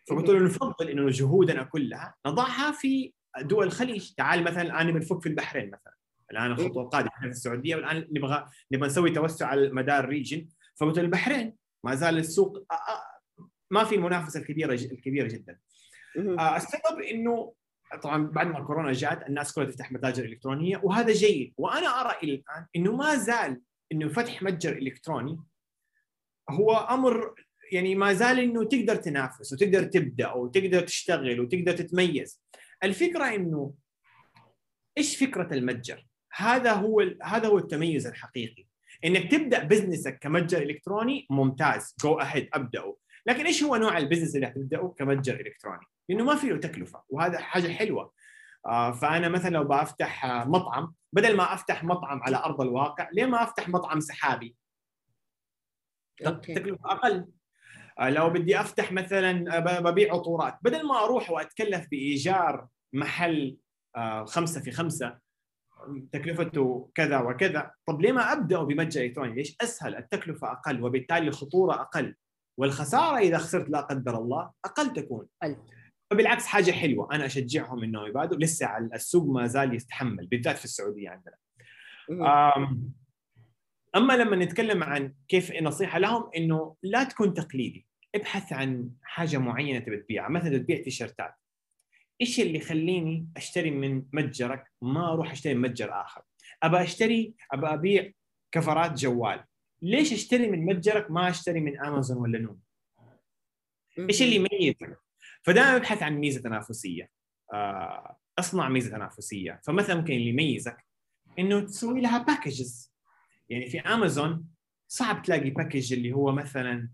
فقلت له نفضل إنه جهودنا كلها نضعها في دول الخليج. تعال مثلا الآن بنفك في البحرين مثلا. الآن الخطوة القادمة إحنا في السعودية والآن نبغى نبغى نسوي توسع على مدار ال region فقلت البحرين ما زال السوق ما في المنافسة الكبيرة الكبيرة جدا. السبب إنه طبعا بعد ما كورونا جات الناس كلها تفتح متاجر إلكترونية وهذا جيد. وأنا أرى إلى الآن إنه ما زال إنه فتح متجر إلكتروني هو أمر يعني ما زال إنه تقدر تنافس وتقدر تبدأ وتقدر تشتغل وتقدر تتميز. الفكرة إنه إيش فكرة المتجر؟ هذا هو هذا هو التميز الحقيقي. إنك تبدأ بزنسك كمتجر إلكتروني ممتاز. جو اهيد ابداه لكن إيش هو نوع البزنس اللي حتبداه كمتجر إلكتروني. لأنه ما في له تكلفة وهذا حاجة حلوة. آه، فأنا مثلا لو بفتح مطعم بدل ما أفتح مطعم على أرض الواقع ليه ما أفتح مطعم سحابي؟ تكلفة أقل. آه، لو بدي أفتح مثلا آه، ببيع عطورات. بدل ما أروح وأتكلف بإيجار محل خمسة في خمسة تكلفته كذا وكذا. طب ليه ما أبدأ بمتجر إلكتروني؟ ليش أسهل؟ التكلفة أقل وبالتالي الخطورة أقل والخسارة إذا خسرت لا قدر الله أقل تكون. أقل. فبالعكس حاجة حلوة أنا أشجعهم انه يبادروا. لسه السوق ما زال يتحمل بالذات في السعودية عندنا. أما لما نتكلم عن كيف نصيحة لهم إنه لا تكون تقليدي. ابحث عن حاجة معينة تبي تبيعها. مثلا تبيع تيشرتات. إيش اللي يخليني أشتري من متجرك ما أروح أشتري من متجر آخر؟ أبى أشتري أبى أبيع كفرات جوال. ليش أشتري من متجرك ما أشتري من أمازون ولا نون إيش اللي يميزك فدائما أبحث عن ميزة تنافسية. آه، أصنع ميزة تنافسية. فمثلا ممكن اللي يميزك إنه تسوي لها packages يعني في أمازون صعب تلاقي package اللي هو مثلا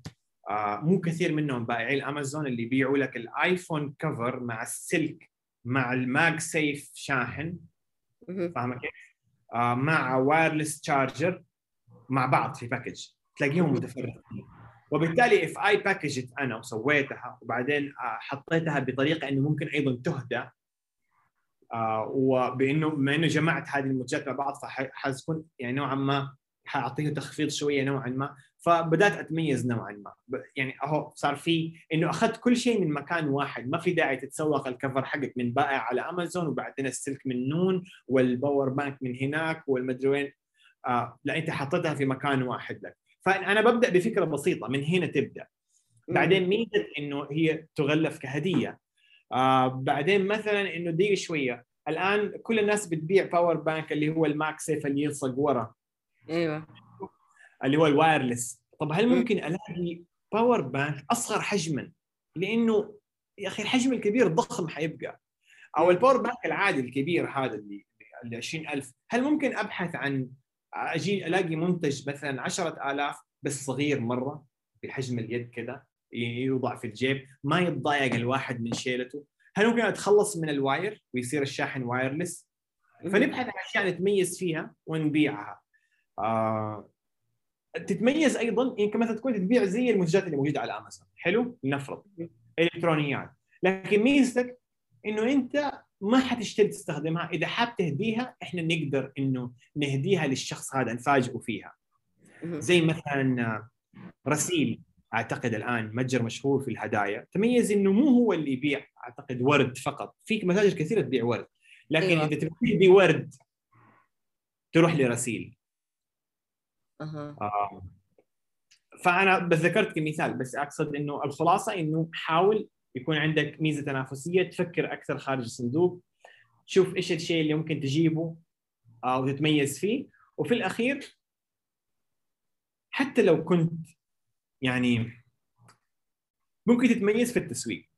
مو كثير منهم بائعي الأمازون اللي يبيعوا لك الآيفون cover مع السلك مع ال MagSafe شاحن. فاهمة كيف؟ آه، مع wireless charger مع بعض في package تلاقيهم متفرقين. وبالتالي if I packaged أنا وسويتها وبعدين آه، حطيتها بطريقة إنه ممكن أيضا تهدى وبإنه بما إنه جمعت هذه المنتجات مع بعض فحتكون يعني نوعا ما حاعطيه تخفيض شوية نوعا ما. فبدأت أتميز نوعا ما. يعني أهو صار في إنه أخذت كل شيء من مكان واحد. ما في داعي تتسوق ال cover حقك من بائع على أمازون وبعدين السلك من نون وال power bank من هناك والمدري وين. آه لا أنت حطيتها في مكان واحد لك. فأنا ببدأ بفكرة بسيطة. من هنا تبدأ. بعدين ميزة إنه هي تغلف كهدية. آه بعدين مثلا إنه دقيقة شوية. الآن كل الناس بتبيع power bank اللي هو ال MagSafe اللي يلصق ورا. أيوه. اللي هو ال wireless. طب هل ممكن ألاقي power bank أصغر حجما؟ لأنه يا أخي الحجم الكبير ضخم حيبقى. أو ال power bank العادي الكبير هذا اللي اللي 20000 هل ممكن أبحث عن أجي ألاقي منتج مثلا 10000 بس صغير مرة بحجم اليد كذا يوضع في الجيب ما يتضايق الواحد من شيلته؟ هل ممكن أتخلص من ال wire ويصير الشاحن wireless؟ فنبحث عن أشياء نتميز فيها ونبيعها. آه تتميز أيضا يمكن مثلا تكون تبيع زي المنتجات اللي موجودة على امازون حلو؟ لنفرض إلكترونيات. لكن ميزتك إنه أنت ما حتشتري تستخدمها. إذا حاب تهديها إحنا نقدر إنه نهديها للشخص هذا نفاجئه فيها. زي مثلا رسيل أعتقد الآن متجر مشهور في الهدايا. تميز إنه مو هو اللي يبيع أعتقد ورد فقط. في متاجر كثيرة تبيع ورد. لكن أيوة. إذا تبي ورد تروح لرسيل أه. آه. فأنا بس ذكرت كمثال بس أقصد إنه الخلاصة إنه حاول يكون عندك ميزة تنافسية تفكر أكثر خارج الصندوق شوف إيش الشيء اللي ممكن تجيبه أو تتميز فيه وفي الأخير حتى لو كنت يعني ممكن تتميز في التسويق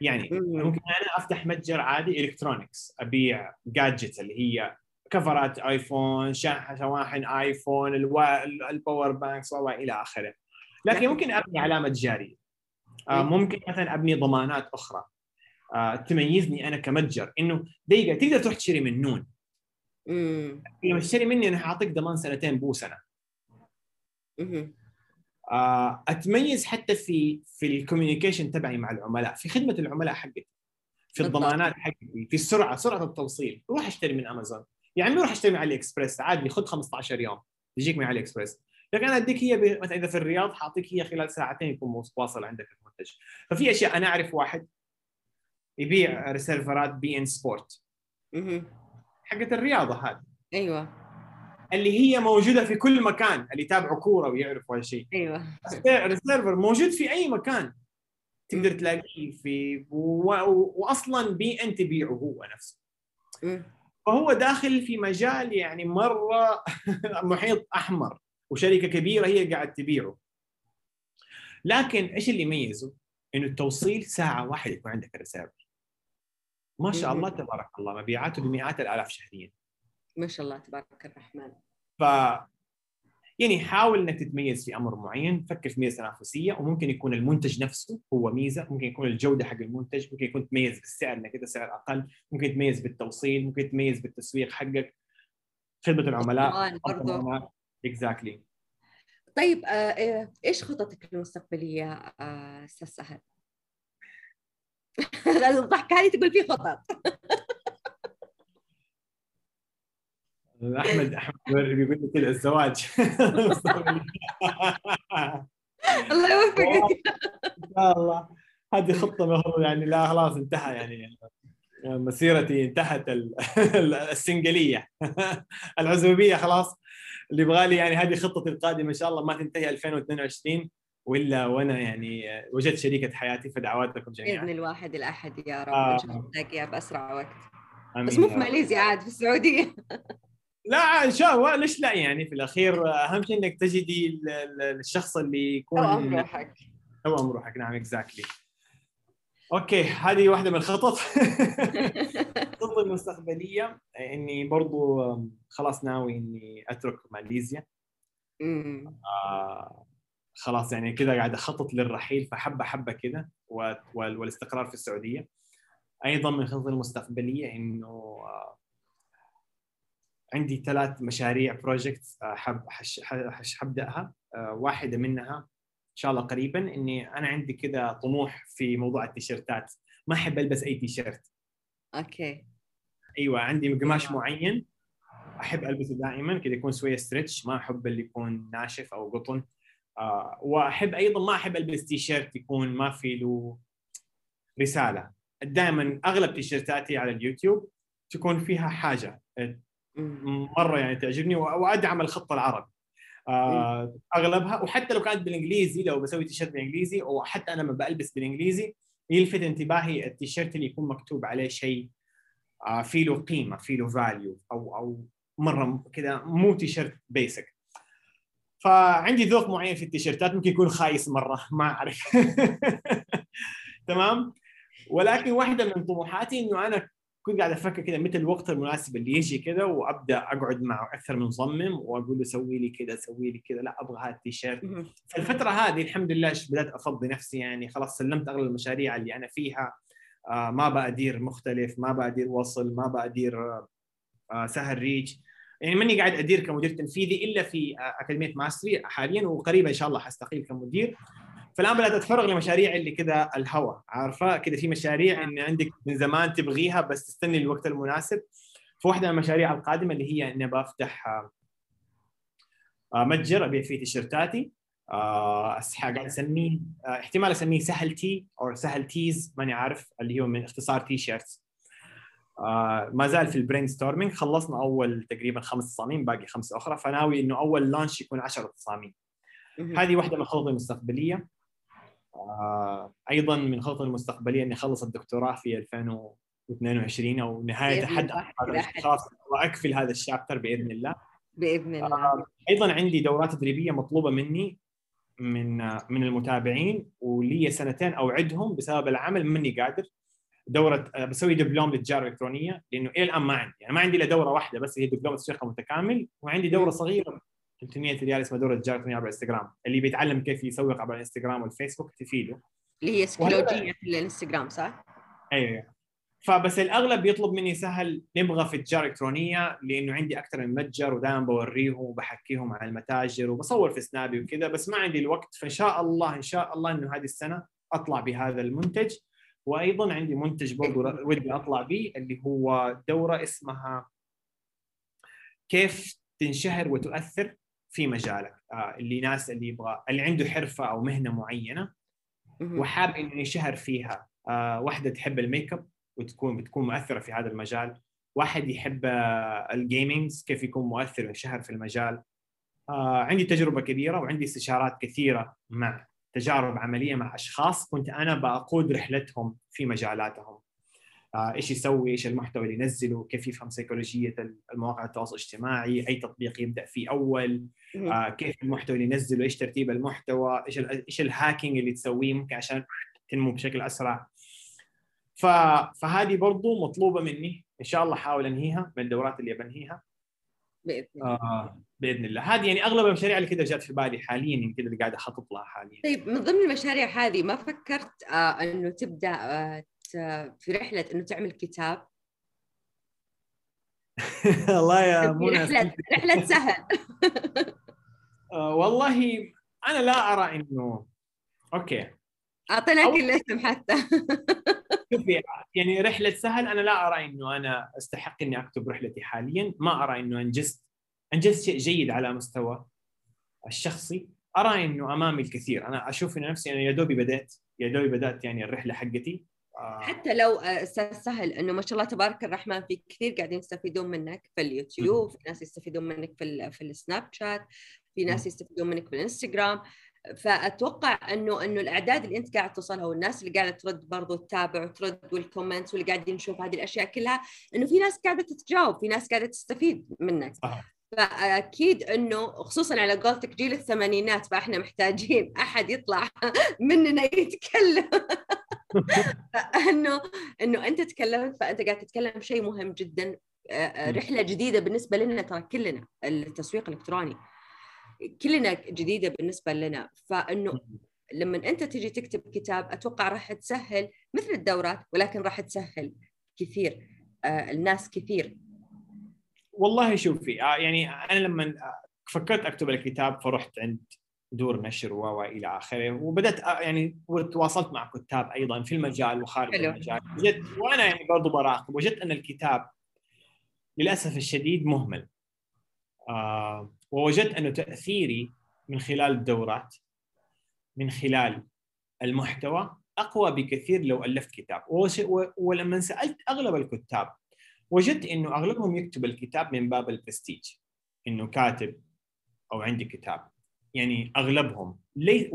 يعني ممكن أنا أفتح متجر عادي الكترونكس أبيع جادجت اللي هي كفرات آيفون شواحن آيفون ال power banks وإلى آخره لكن نعم. ممكن أبني علامة تجاريه آه، مم. ممكن مثلا أبني ضمانات أخرى آه، تميزني أنا كمتجر إنه دقيقة تقدر تروح تشتري من نون. لما تشتري مني أنا حأعطيك ضمان سنتين بو سنة. آه، أتميز حتى في في ال communication تبعي مع العملاء في خدمة العملاء حقتي في. الضمانات حقتي في السرعة سرعة التوصيل روح اشتري من أمازون يا عمي روح أشتري من علي إكسبريس عادي خذ 15 يوم يجيك من علي إكسبريس. لكن أنا أديك هي ب- مثلا إذا في الرياض حاعطيك هي خلال ساعتين يكون واصل عندك المنتج. ففي أشياء أنا أعرف واحد يبيع ريسيفرات بي إن سبورت. حقت الرياضة هذه. أيوه. اللي هي موجودة في كل مكان اللي يتابعوا كورة ويعرفوا هالشيء أيوه. الريسيفر موجود في أي مكان. تقدر تلاقيه في و... و... واصلا بي إن تبيعه هو نفسه. فهو داخل في مجال يعني مرة *laughs* محيط أحمر وشركة كبيرة هي قاعد تبيعه. لكن إيش اللي يميزه؟ إنه التوصيل ساعة واحدة يكون عندك الريسيرفر ما شاء الله تبارك الله مبيعاته بمئات الآلاف شهريا. ما شاء الله تبارك الرحمن. ف يعني حاول إنك تتميز في أمر معين فكر في ميزة تنافسية وممكن يكون المنتج نفسه هو ميزة ممكن يكون الجودة حق المنتج ممكن يكون تميز بالسعر إنك أنت سعر أقل ممكن تميز بالتوصيل ممكن تميز بالتسويق حقك خدمة العملاء. اكزاكتلي طيب آه، آه، إيش خططك المستقبلية آه، أستاذ سهل؟ *laughs* الضحكه هذه تقول في خطط *laughs* أحمد *laughs* أحمد بيقول لي كذا الزواج. *laughs* الله يوفقك. إن شاء الله. هذه خطة يعني لا خلاص انتهى يعني. مسيرتي انتهت ال- *laughs* السنجلية. العزوبية خلاص. اللي يبغى لي يعني هذه خطتي القادمة إن شاء الله ما تنتهي 2022 وإلا وأنا يعني وجدت شريكة حياتي فدعواتكم بإذن جميعا الواحد الأحد يا رب آه. تلاقيها بأسرع وقت. آمين بس مو في. ماليزيا عاد في السعودية. لا ان شاء الله ليش لا؟ يعني في الأخير أهم شيء إنك تجدي ال- ال- الشخص اللي يكون توأم روحك توأم روحك نعم exactly okay هذه واحدة من الخطط. *laughs* الخطط المستقبلية إني برضو خلاص ناوي إني أترك ماليزيا. آه خلاص يعني كذا قاعد أخطط للرحيل فحبة حبة كذا والاستقرار في السعودية. أيضا من الخطط المستقبلية إنه آه عندي ثلاث مشاريع projects حب حش- حش- حبدأها آه واحدة منها إن شاء الله قريبا إني أنا عندي كذا طموح في موضوع التيشيرتات. ما أحب ألبس أي تيشيرت. أوكي. أيوه عندي قماش معين أحب ألبسه دائما كذا يكون شوية stretch ما أحب اللي يكون ناشف أو قطن. آه وأحب أيضا ما أحب ألبس تيشيرت يكون ما في له رسالة. دائما أغلب تيشيرتاتي على اليوتيوب تكون فيها حاجة. مرة يعني تعجبني وأدعم الخط العربي. آه أغلبها وحتى لو كانت بالإنجليزي لو بسوي تيشيرت بالإنجليزي أو حتى أنا لما بلبس بالإنجليزي يلفت انتباهي التيشيرت اللي يكون مكتوب عليه شيء آه في له قيمة في له value أو أو مرة كذا مو تيشيرت basic فعندي ذوق معين في التيشيرتات ممكن يكون خايس مرة ما أعرف. *laughs* تمام؟ ولكن واحدة من طموحاتي إنه أنا كنت قاعد أفكر كذا متى الوقت المناسب اللي يجي كذا وأبدأ أقعد مع أكثر من مصمم وأقول له سوي لي كذا سوي لي كذا لا أبغى هذا التيشيرت. أمم. فالفترة هذه الحمد لله بدأت أفضي نفسي يعني خلاص سلمت أغلب المشاريع اللي أنا فيها. آه ما بأدير مختلف ما بأدير وصل ما بأدير آه آه سهل ريتش. يعني ماني قاعد أدير كمدير تنفيذي إلا في آه أكاديمية Mastery حاليا وقريبا إن شاء الله حستقيل كمدير. فالآن بدأت أتفرغ لمشاريع اللي كذا الهوى عارفة؟ كذا في مشاريع إن عندك من زمان تبغيها بس تستني الوقت المناسب. فواحدة من المشاريع القادمة اللي هي إني بفتح آه متجر أبيع فيه تيشيرتاتي آه قاعد أسميه آه احتمال أسميه سهل tee أو سهل tees ماني عارف اللي هو من اختصار t-shirts آه ما زال في ال brainstorming خلصنا أول تقريبا خمس تصاميم باقي خمسة أخرى. فناوي إنه أول launch يكون 10 تصاميم. هذه واحدة من الخطط المستقبلية. أيضا من الخطط المستقبلية إني أخلص الدكتوراه في 2022 أو نهاية حد خلاص واقفل هذا ال chapter بإذن الله. بإذن الله. آه، أيضا عندي دورات تدريبية مطلوبة مني من من المتابعين ولي سنتين أوعدهم بسبب العمل ماني قادر. دورة آه، بسوي دبلوم للتجارة الإلكترونية لأنه إلى الآن ما عندي. يعني ما عندي إلا دورة واحدة بس هي دبلوم تسويق متكامل وعندي دورة صغيرة 300 ريال اسمها دورة تجاره عبر الانستغرام اللي بيتعلم كيف يسوق عبر الانستغرام والفيسبوك تفيده. اللي هي سكيلوجيه في الانستغرام صح؟ أيوه. فبس الأغلب بيطلب مني سهل نبغى في التجاره الالكترونيه لأنه عندي أكثر من متجر ودائما بوريهم وبحكيهم عن المتاجر وبصور في سنابي وكذا بس ما عندي الوقت. فإن شاء الله إن شاء الله إنه هذه السنة أطلع بهذا المنتج. وأيضا عندي منتج برضو ودي أطلع به اللي هو دورة اسمها كيف تنشهر وتؤثر. في مجالك. آه اللي ناس اللي يبغى اللي عنده حرفة أو مهنة معينة وحاب إنه ينشهر فيها. آه واحدة تحب الميك اب وتكون بتكون مؤثرة في هذا المجال. واحد يحب ال gamings كيف يكون مؤثر وينشهر في المجال. آه عندي تجربة كبيرة وعندي استشارات كثيرة مع تجارب عملية مع أشخاص كنت أنا بقود رحلتهم في مجالاتهم. آه إيش يسوي إيش المحتوى اللي ينزله كيف يفهم سيكولوجيه المواقع التواصل الاجتماعي أي تطبيق يبدأ فيه أول آه كيف المحتوى اللي ينزله إيش ترتيب المحتوى إيش إيش الهاكينج اللي تسويه ممكن عشان تنمو بشكل أسرع. ف... فهذه برضو مطلوبة مني. إن شاء الله أحاول أنهيها من الدورات اللي بنهيها بإذن الله. آه بإذن الله. هذه يعني أغلب المشاريع اللي كذا جات في بالي حاليا كذا اللي قاعد أخطط لها حاليا. طيب من ضمن المشاريع هذه ما فكرت آه إنه تبدأ آه في رحلة إنه تعمل كتاب. *laughs* الله يا منى رحله رحلة سهل. *laughs* آه والله أنا لا أرى انه أوكي. أعطيناك الاسم حتى. *laughs* شوفي يعني رحلة سهل أنا لا أرى إنه أنا أستحق إني أكتب رحلتي حاليا. ما أرى إنه انجزت أنجزت شيء جيد على مستوى الشخصي. أرى إنه أمامي الكثير. أنا أشوف إنه نفسي أنا يا دوبي بدات يا دوبي بدأت يعني الرحلة حقتي. حتى لو أستاذ سهل إنه ما شاء الله تبارك الرحمن في كثير قاعدين يستفيدون منك في اليوتيوب في ناس يستفيدون منك في في السناب شات في ناس يستفيدون منك في الإنستغرام. فأتوقع إنه إنه الأعداد اللي أنت قاعد توصلها والناس اللي قاعدة ترد برضو تتابع وترد وال comments واللي قاعدين نشوف هذه الأشياء كلها إنه في ناس قاعدة تتجاوب في ناس قاعدة تستفيد منك. فأكيد إنه خصوصا على قولتك جيل الثمانينات فإحنا محتاجين أحد يطلع *laughs* مننا يتكلم. *laughs* انه إنه أنت تكلمت فأنت قاعد تتكلم شيء مهم جدا رحلة جديدة بالنسبة لنا ترى كلنا التسويق الإلكتروني كلنا جديدة بالنسبة لنا. فإنه لما أنت تجي تكتب كتاب أتوقع راح تسهل مثل الدورات ولكن راح تسهل كثير آه الناس كثير. والله شوفي آه يعني أنا لما فكرت أكتب الكتاب فرحت عند دور نشر و إلى آخره. وبدأت يعني وتواصلت مع كتاب أيضا في المجال وخارج حلو. المجال. وجدت وأنا يعني برضه براقب وجدت أن الكتاب للأسف الشديد مهمل. آه ووجدت انه تأثيري من خلال الدورات من خلال المحتوى أقوى بكثير لو ألفت كتاب. ولما سألت أغلب الكتاب وجدت أنه أغلبهم يكتب الكتاب من باب البرستيج. إنه كاتب أو عندي كتاب. يعني أغلبهم. لي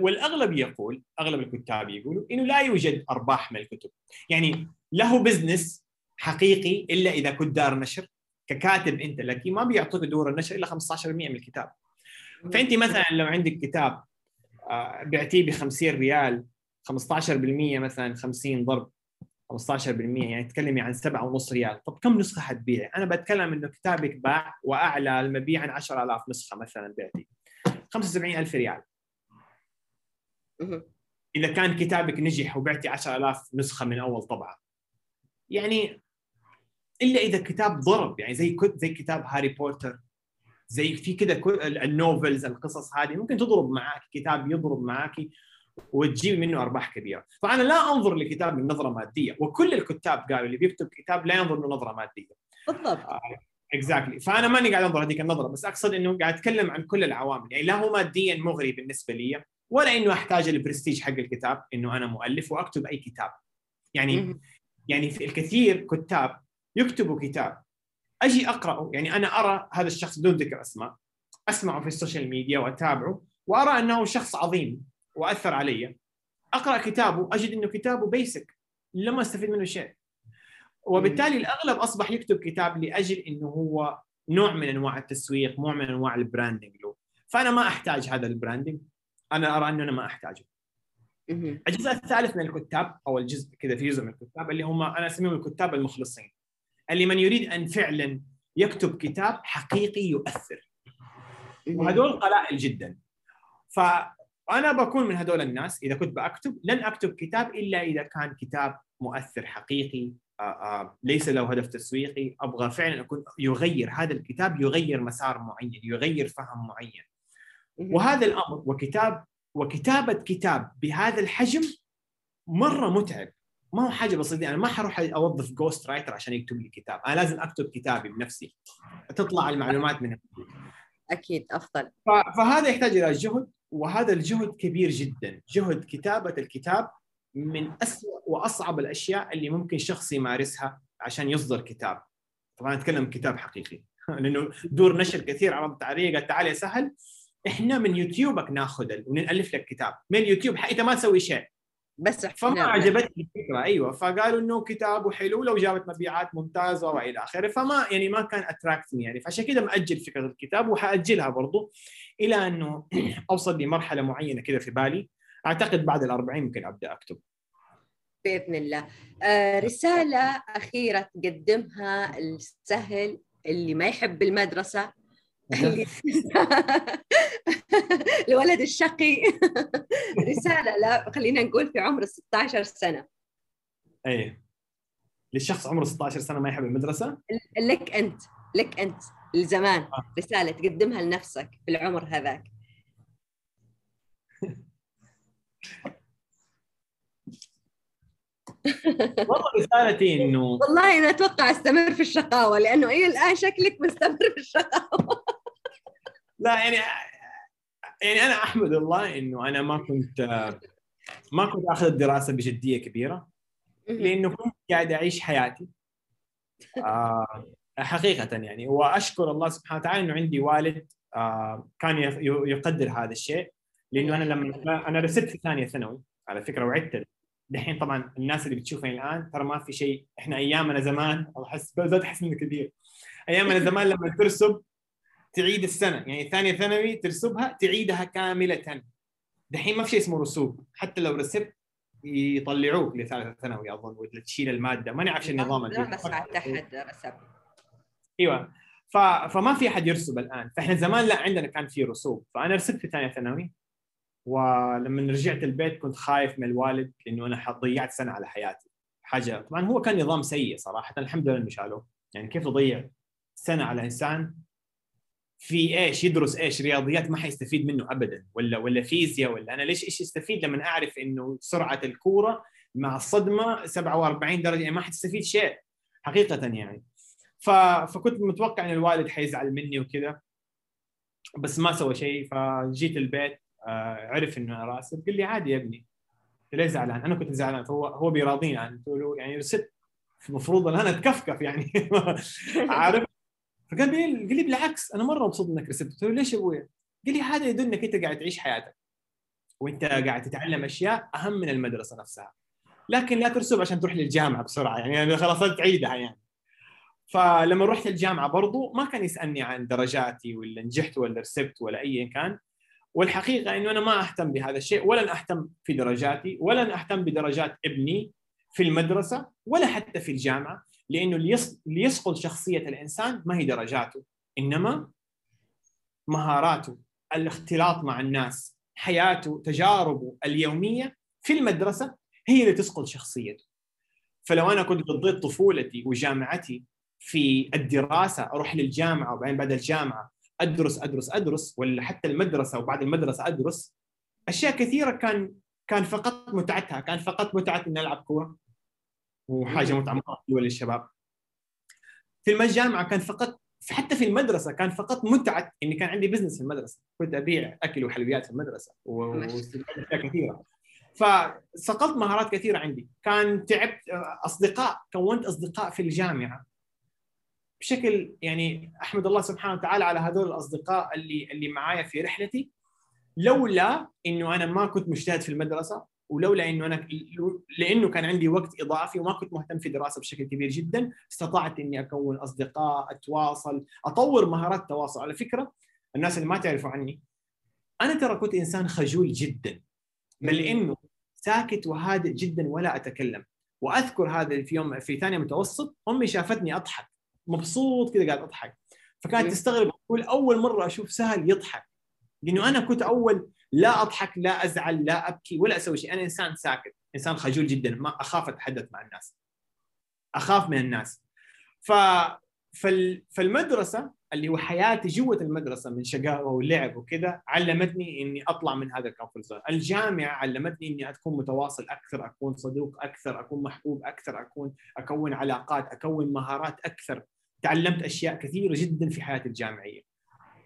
والأغلب يقول أغلب الكتاب يقولوا إنه لا يوجد أرباح من الكتب. يعني له business حقيقي إلا إذا كنت دار نشر. ككاتب أنت لكن ما بيعطوك دور النشر إلا 15% من الكتاب. فأنت مثلا لو عندك كتاب بعتيه ب 50 ريال 15% مثلا 50 ضرب 15% يعني تتكلمي عن 7.5 ريال. طب كم نسخة حتبيعي أنا بتكلم إنه كتابك باع وأعلى المبيع عن 10000 نسخة مثلا بعتي 75000 ريال إذا كان كتابك نجح وبعتي 10000 نسخة من أول طبعة يعني إلا إذا كتاب ضرب يعني زي زي كتاب هاري بوتر زي في كذا ال novels القصص هذه ممكن تضرب معك كتاب يضرب معك وتجيب منه أرباح كبيرة، فأنا لا أنظر لكتاب من نظرة مادية، وكل الكتاب قالوا اللي بيكتب كتاب لا ينظر من نظرة مادية. بالضبط. exactly exactly. فأنا ماني قاعد أنظر هذيك النظرة بس أقصد إنه قاعد أتكلم عن كل العوامل. يعني لا هو ماديا مغري بالنسبة لي ولا إنه أحتاج البرستيج حق الكتاب إنه أنا مؤلف وأكتب أي كتاب. يعني يعني في الكثير كتاب يكتبوا كتاب. أجي أقرأه. يعني أنا أرى هذا الشخص بدون ذكر اسماء أسمعه في ال social media وأتابعه وأرى أنه شخص عظيم وأثر علي. أقرأ كتابه أجد إنه كتابه basic لما أستفيد منه شيء. وبالتالي الأغلب أصبح يكتب كتاب لأجل إنه هو نوع من أنواع التسويق نوع من أنواع ال branding له. فأنا ما أحتاج هذا ال branding أنا أرى أنه أنا ما أحتاجه. الجزء الثالث من الكتاب أو الجزء كذا في جزء من الكتاب اللي هم أنا أسميهم الكتاب المخلصين. اللي من يريد أن فعلا يكتب كتاب حقيقي يؤثر. وهدول قلائل جدا. فأنا بكون من هدول الناس إذا كنت بكتب لن أكتب كتاب إلا إذا كان كتاب مؤثر حقيقي ليس له هدف تسويقي. أبغى فعلا أكون يغير هذا الكتاب يغير مسار معين يغير فهم معين. وهذا الأمر وكتاب وكتابة كتاب بهذا الحجم مرة متعب. ما هو حاجة بسيطة أنا ما حروح أوظف ghostwriter عشان يكتب لي كتاب. أنا لازم أكتب كتابي بنفسي. تطلع المعلومات من أكيد أفضل. فهذا يحتاج إلى جهد وهذا الجهد كبير جدا. جهد كتابة الكتاب من أسوأ وأصعب الأشياء اللي ممكن شخص يمارسها عشان يصدر كتاب. طبعا اتكلم كتاب حقيقي. *laughs* لأنه دور نشر كثير عرضت علي قال تعال يا سهل إحنا من يوتيوبك ناخذ ونألف لك كتاب. من اليوتيوب أنت ما تسوي شيء. بس فما عجبتني الفكرة. أيوه. فقالوا إنه كتابه حلو لو جابت مبيعات ممتازة وإلى آخره. فما يعني ما كان اتراكتني يعني. فعشان كذا مأجل فكرة الكتاب وحأجلها برضو إلى إنه *clears throat* أوصل لمرحلة معينة كذا في بالي. أعتقد بعد ال 40 ممكن أبدأ أكتب. بإذن الله. آه رسالة أخيرة تقدمها السهل اللي ما يحب المدرسة *laughs* الولد الشقي. *laughs* رسالة لا خلينا نقول في عمر 16 سنة. إيه. للشخص عمره 16 سنة ما يحب المدرسة؟ لك أنت لك أنت لزمان. آه. رسالة تقدمها لنفسك في العمر هذاك. والله رسالتي انه والله أنا أتوقع أستمر في الشقاوة لأنه إلى الآن شكلك مستمر في الشقاوة. لا يعني يعني أنا أحمد الله إنه أنا ما كنت ما كنت آخذ الدراسة بجدية كبيرة لأنه كنت قاعد أعيش حياتي. آه حقيقة يعني وأشكر الله سبحانه وتعالى إنه عندي والد آه كان يقدر هذا الشيء. لأنه أنا لما أنا رسبت في ثانية ثانوي على فكرة وعدت. دحين طبعا الناس اللي بتشوفني الآن ترى ما في شيء. إحنا أيامنا زمان أحس بدات أحس انه كثير. أيامنا زمان لما ترسب تعيد السنة. يعني ثانية ثانوي ترسبها تعيدها كاملة. دحين ما في شيء اسمه رسوب. حتى لو رسبت يطلعوك لثالثة ثانوي أظن ولا تشيل المادة. ماني عارف النظام. لا بس احد رسب. أيوه. ف... فما في أحد يرسب الآن. فإحنا زمان لا عندنا كان في رسوب. فأنا رسبت في ثانية ثانوي. ولما رجعت البيت كنت خايف من الوالد لأنه أنا ضيعت سنة على حياتي. حاجة طبعا هو كان نظام سيء صراحة الحمد لله إنه شالوه. يعني كيف تضيع سنة على إنسان في إيش يدرس إيش رياضيات ما حيستفيد منه ابدا ولا ولا فيزياء ولا أنا ليش إيش يستفيد لما أعرف إنه سرعة الكورة مع الصدمة 47 درجة؟ يعني ما حتستفيد شيء حقيقة يعني. ف... فكنت متوقع إن الوالد حيزعل مني وكذا بس ما سوى شيء فجيت البيت عرف إنه أنا راسب قال لي عادي يا ابني. ليه زعلان؟ أنا كنت زعلان. فهو هو بيراضيني يعني. يعني رسبت المفروض أنا أتكفكف يعني. *laughs* عارف؟ فقال لي قال لي بالعكس أنا مرة مبسوط إنك رسبت قلت له ليش يا؟ قال لي هذا يدل إنك أنت قاعد تعيش حياتك. وأنت قاعد تتعلم أشياء أهم من المدرسة نفسها. لكن لا ترسب عشان تروح للجامعة بسرعة يعني. خلاص تعيدها يعني. فلما رحت الجامعة برضو ما كان يسألني عن درجاتي ولا نجحت ولا رسبت ولا ايا كان. والحقيقة انه أنا ما أهتم بهذا الشيء ولن أهتم في درجاتي ولن أهتم بدرجات ابني في المدرسة ولا حتى في الجامعة لأنه اللي يصقل شخصية الإنسان ما هي درجاته إنما مهاراته الاختلاط مع الناس حياته تجاربه اليومية في المدرسة هي اللي تسقل شخصيته. فلو أنا كنت قضيت طفولتي وجامعتي في الدراسة أروح للجامعة وبعدين بعد الجامعة أدرس أدرس أدرس ولا حتى المدرسة وبعد المدرسة أدرس. أشياء كثيرة كان كان فقط متعتها كان فقط متعة إني ألعب كورة. وحاجة متعه حلوة للشباب في الجامعة كان فقط حتى في المدرسة كان فقط متعة إني كان عندي business في المدرسة. كنت أبيع أكل وحلويات في المدرسة واشياء كثيرة. فصقلت مهارات كثيرة عندي. كان تعبت أصدقاء كونت أصدقاء في الجامعة. بشكل يعني أحمد الله سبحانه وتعالى على هذول الأصدقاء اللي اللي معايا في رحلتي لولا إنه أنا ما كنت مجتهد في المدرسة ولولا إنه أنا لأنه كان عندي وقت إضافي وما كنت مهتم في الدراسه بشكل كبير جدا استطعت إني أكون أصدقاء أتواصل أطور مهارات التواصل. على فكرة الناس اللي ما تعرفوا عني أنا ترى كنت إنسان خجول جدا بل إنه ساكت وهادئ جدا ولا أتكلم. وأذكر هذا في يوم في ثانية متوسط أمي شافتني أضحك. مبسوط كذا قاعد أضحك. فكانت تستغرب يقول أول مرة أشوف سهل يضحك. لأنه أنا كنت أول لا أضحك لا أزعل لا أبكي ولا أسوي شيء. أنا إنسان ساكت إنسان خجول جدا ما أخاف أتحدث مع الناس. أخاف من الناس. ف فال... فالمدرسة اللي هو حياتي جوة المدرسة من شقاوة ولعب وكذا علمتني إني أطلع من هذا ال comfort zone، الجامعة علمتني إني أكون متواصل أكثر، أكون صدوق أكثر، أكون محبوب أكثر، أكون أكون علاقات، أكون مهارات أكثر، تعلمت أشياء كثيرة جدا في حياتي الجامعية.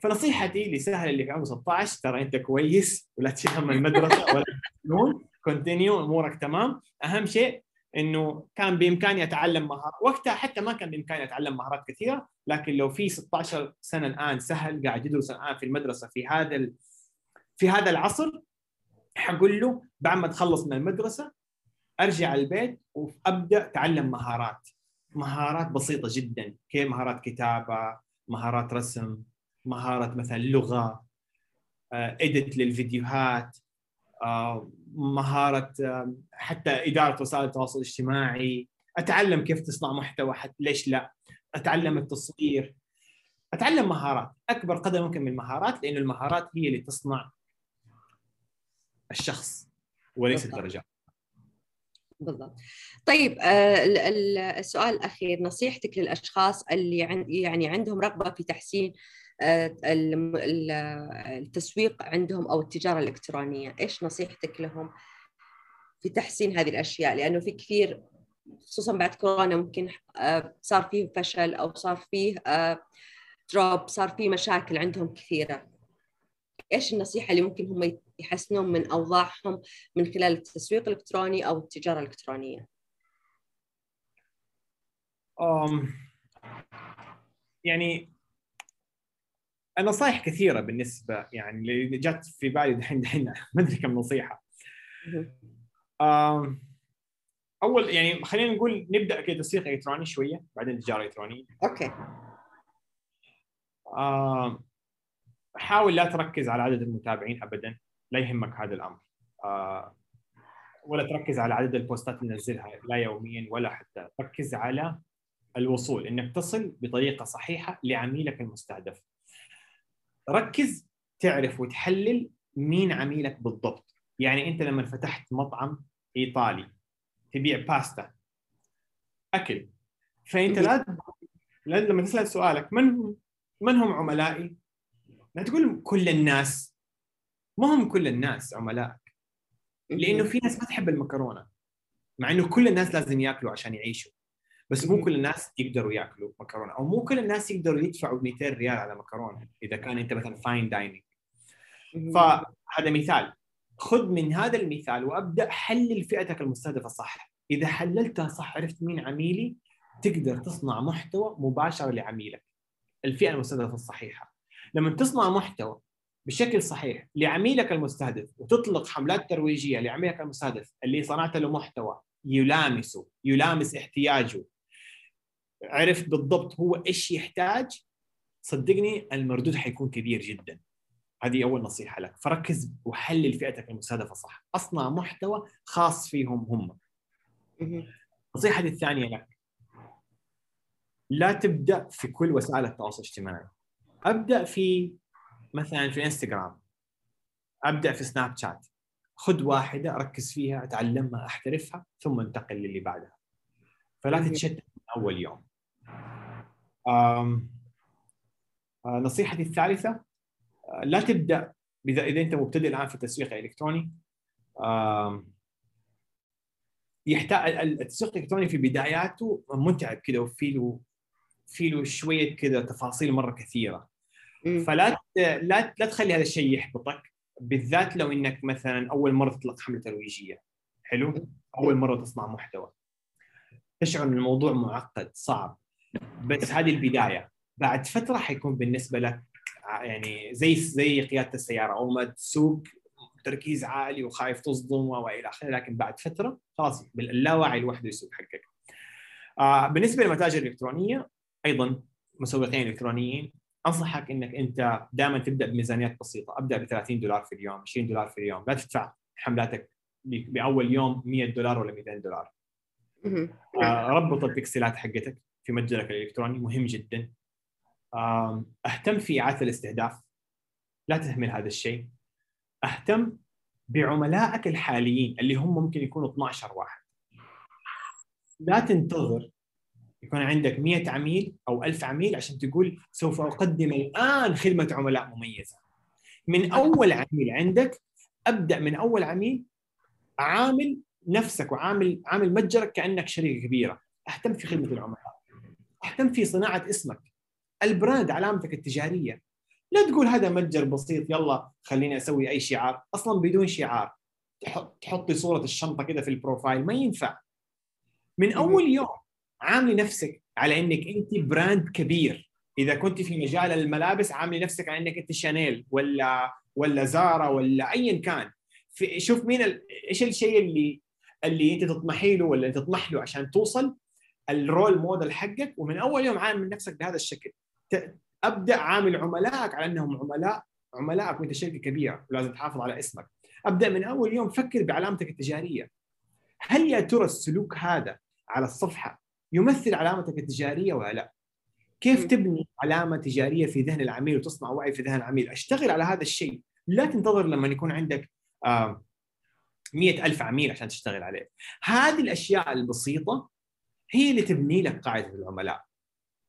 فنصيحتي لسهل اللي في عمره 16 ترى أنت كويس ولا تشيل هم المدرسة ولا كونتينيو أمورك تمام، أهم شيء إنه كان بإمكاني أتعلم مهارات. وقتها حتى ما كان بإمكاني أتعلم مهارات كثيرة لكن لو في 16 سنة الآن سهل قاعد يدرس الآن في المدرسة في هذا ال... في هذا العصر حقول له بعد ما تخلص من المدرسة أرجع البيت وأبدأ اتعلم مهارات. مهارات بسيطة جدا كيف مهارات كتابة مهارات رسم مهاره مثلا لغة اديت للفيديوهات آه، مهارة آه، حتى إدارة وسائل التواصل الاجتماعي. أتعلم كيف تصنع محتوى حتى ليش لا؟ أتعلم التصوير. أتعلم مهارات. أكبر قدر ممكن من المهارات لأنه المهارات هي اللي تصنع الشخص وليس الدرجات بالضبط. طيب آه، السؤال الأخير نصيحتك للأشخاص اللي يعني عندهم رغبة في تحسين التسويق عندهم أو التجارة الإلكترونية إيش نصيحتك لهم في تحسين هذه الأشياء؟ لأنه في كثير خصوصا بعد كورونا ممكن آه، صار فيه فشل أو صار فيه دروب آه، صار فيه مشاكل عندهم كثيرة. إيش النصيحة اللي ممكن هم يحسنون من أوضاعهم من خلال التسويق الإلكتروني أو التجارة الإلكترونية؟ um, يعني النصائح كثيرة بالنسبة يعني اللي جات في بالي دحين دحين ما أدري كم نصيحة. أول يعني خلينا نقول نبدأ كده تسويق إلكتروني شوية بعدين تجارة إلكترونية. أوكي. حاول لا تركز على عدد المتابعين ابدا. لا يهمك هذا الأمر. ولا تركز على عدد البوستات اللي ننزلها لا يوميا ولا حتى. ركز على الوصول إنك تصل بطريقة صحيحة لعميلك المستهدف. ركز تعرف وتحلل مين عميلك بالضبط. يعني أنت لما فتحت مطعم إيطالي تبيع باستا أكل. فأنت لا لما تسأل سؤالك من هم؟ من هم عملائي؟ لا تقول كل الناس. ما هم كل الناس عملائك لأنه في ناس ما تحب المكرونة مع إنه كل الناس لازم يأكلوا عشان يعيشوا. بس مو كل الناس يقدروا يأكلوا مكرونة أو مو كل الناس يقدروا يدفعوا 200 ريال على مكرونة إذا كان أنت مثلا fine dining فهذا مثال. خذ من هذا المثال وأبدأ حلل فئتك المستهدفة صح. إذا حللتها صح عرفت مين عميلي؟ تقدر تصنع محتوى مباشره لعميلك. الفئة المستهدفة الصحيحة. لما تصنع محتوى بشكل صحيح لعميلك المستهدف وتطلق حملات ترويجية لعميلك المستهدف اللي صنعت له محتوى يلامسه يلامس احتياجه. عرفت بالضبط هو إيش يحتاج. صدقني المردود حيكون كبير جدا. هذه أول نصيحة لك. فركز وحلل فئتك المستهدفة صح. أصنع محتوى خاص فيهم هم. نصيحتي الثانية لك. لا تبدأ في كل وسائل التواصل الاجتماعي. أبدأ في مثلا في انستغرام أبدأ في سناب شات خذ واحدة ركز فيها أتعلمها أحترفها ثم انتقل للي بعدها. فلا تتشتت من أول يوم. آه نصيحتي الثالثة آه لا تبدأ اذا إذا أنت مبتدئ الآن في التسويق الإلكتروني يحتاج التسويق الإلكتروني في بداياته متعب كذا وفي له في له شوية كذا تفاصيل مرة كثيرة. فلا لا لا تخلي هذا الشيء يحبطك بالذات لو إنك مثلا أول مرة تطلق حملة ترويجية. حلو؟ أول مرة تصنع محتوى. تشعر إن الموضوع معقد صعب. بس هذه البداية. بعد فترة حيكون بالنسبة لك يعني زي زي قيادة السيارة. اول ما تسوق تركيز عالي وخايف تصدم وإلى آخره. لكن بعد فترة خلاص باللاوعي لوحده يسوق حقك. آه بالنسبة للمتاجر الإلكترونية أيضا مسوقين إلكترونيين. أنصحك إنك أنت دائما تبدأ بميزانيات بسيطة، أبدأ ب 30 دولار في اليوم، 20 دولار في اليوم، لا تدفع حملاتك بأول يوم 100 دولار ولا 200 دولار. آه ربط البكسلات حقتك في متجرك الإلكتروني مهم جدا. آم، أهتم في إعادة الاستهداف. لا تهمل هذا الشيء. أهتم بعملائك الحاليين اللي هم ممكن يكونوا 12 واحد. لا تنتظر يكون عندك 100 عميل أو 1000 عميل عشان تقول سوف أقدم الآن خدمة عملاء مميزة. من أول عميل عندك أبدأ من أول عميل عامل نفسك وعامل عامل متجرك كأنك شركه كبيرة. أهتم في خدمة العملاء. أهتم في صناعة اسمك. ال brand علامتك التجارية. لا تقول هذا متجر بسيط يلا خليني أسوي أي شعار. أصلا بدون شعار. تحط تحطي صورة الشنطة كده في ال profile ما ينفع. من أول يوم عاملي نفسك على إنك أنت brand كبير. إذا كنت في مجال الملابس عاملي نفسك على إنك أنت شانيل ولا ولا زارا ولا ايا كان. في شوف مين. إيش الشيء اللي اللي أنت تطمحي له ولا تطمح له عشان توصل؟ الرول موديل حقك. ومن أول يوم عامل نفسك بهذا الشكل. أبدأ عامل عملائك على إنهم عملاء عملائك وأنت شركة كبيرة ولازم تحافظ على اسمك. أبدأ من أول يوم فكر بعلامتك التجارية. هل يا ترى السلوك هذا على الصفحة يمثل علامتك التجارية ولا لا؟ كيف. تبني علامة تجارية في ذهن العميل وتصنع وعي في ذهن العميل؟ أشتغل على هذا الشيء، لا تنتظر لما يكون عندك آه، مئة ألف عميل عشان تشتغل عليه. هذه الأشياء البسيطة هي اللي تبني لك قاعدة العملاء.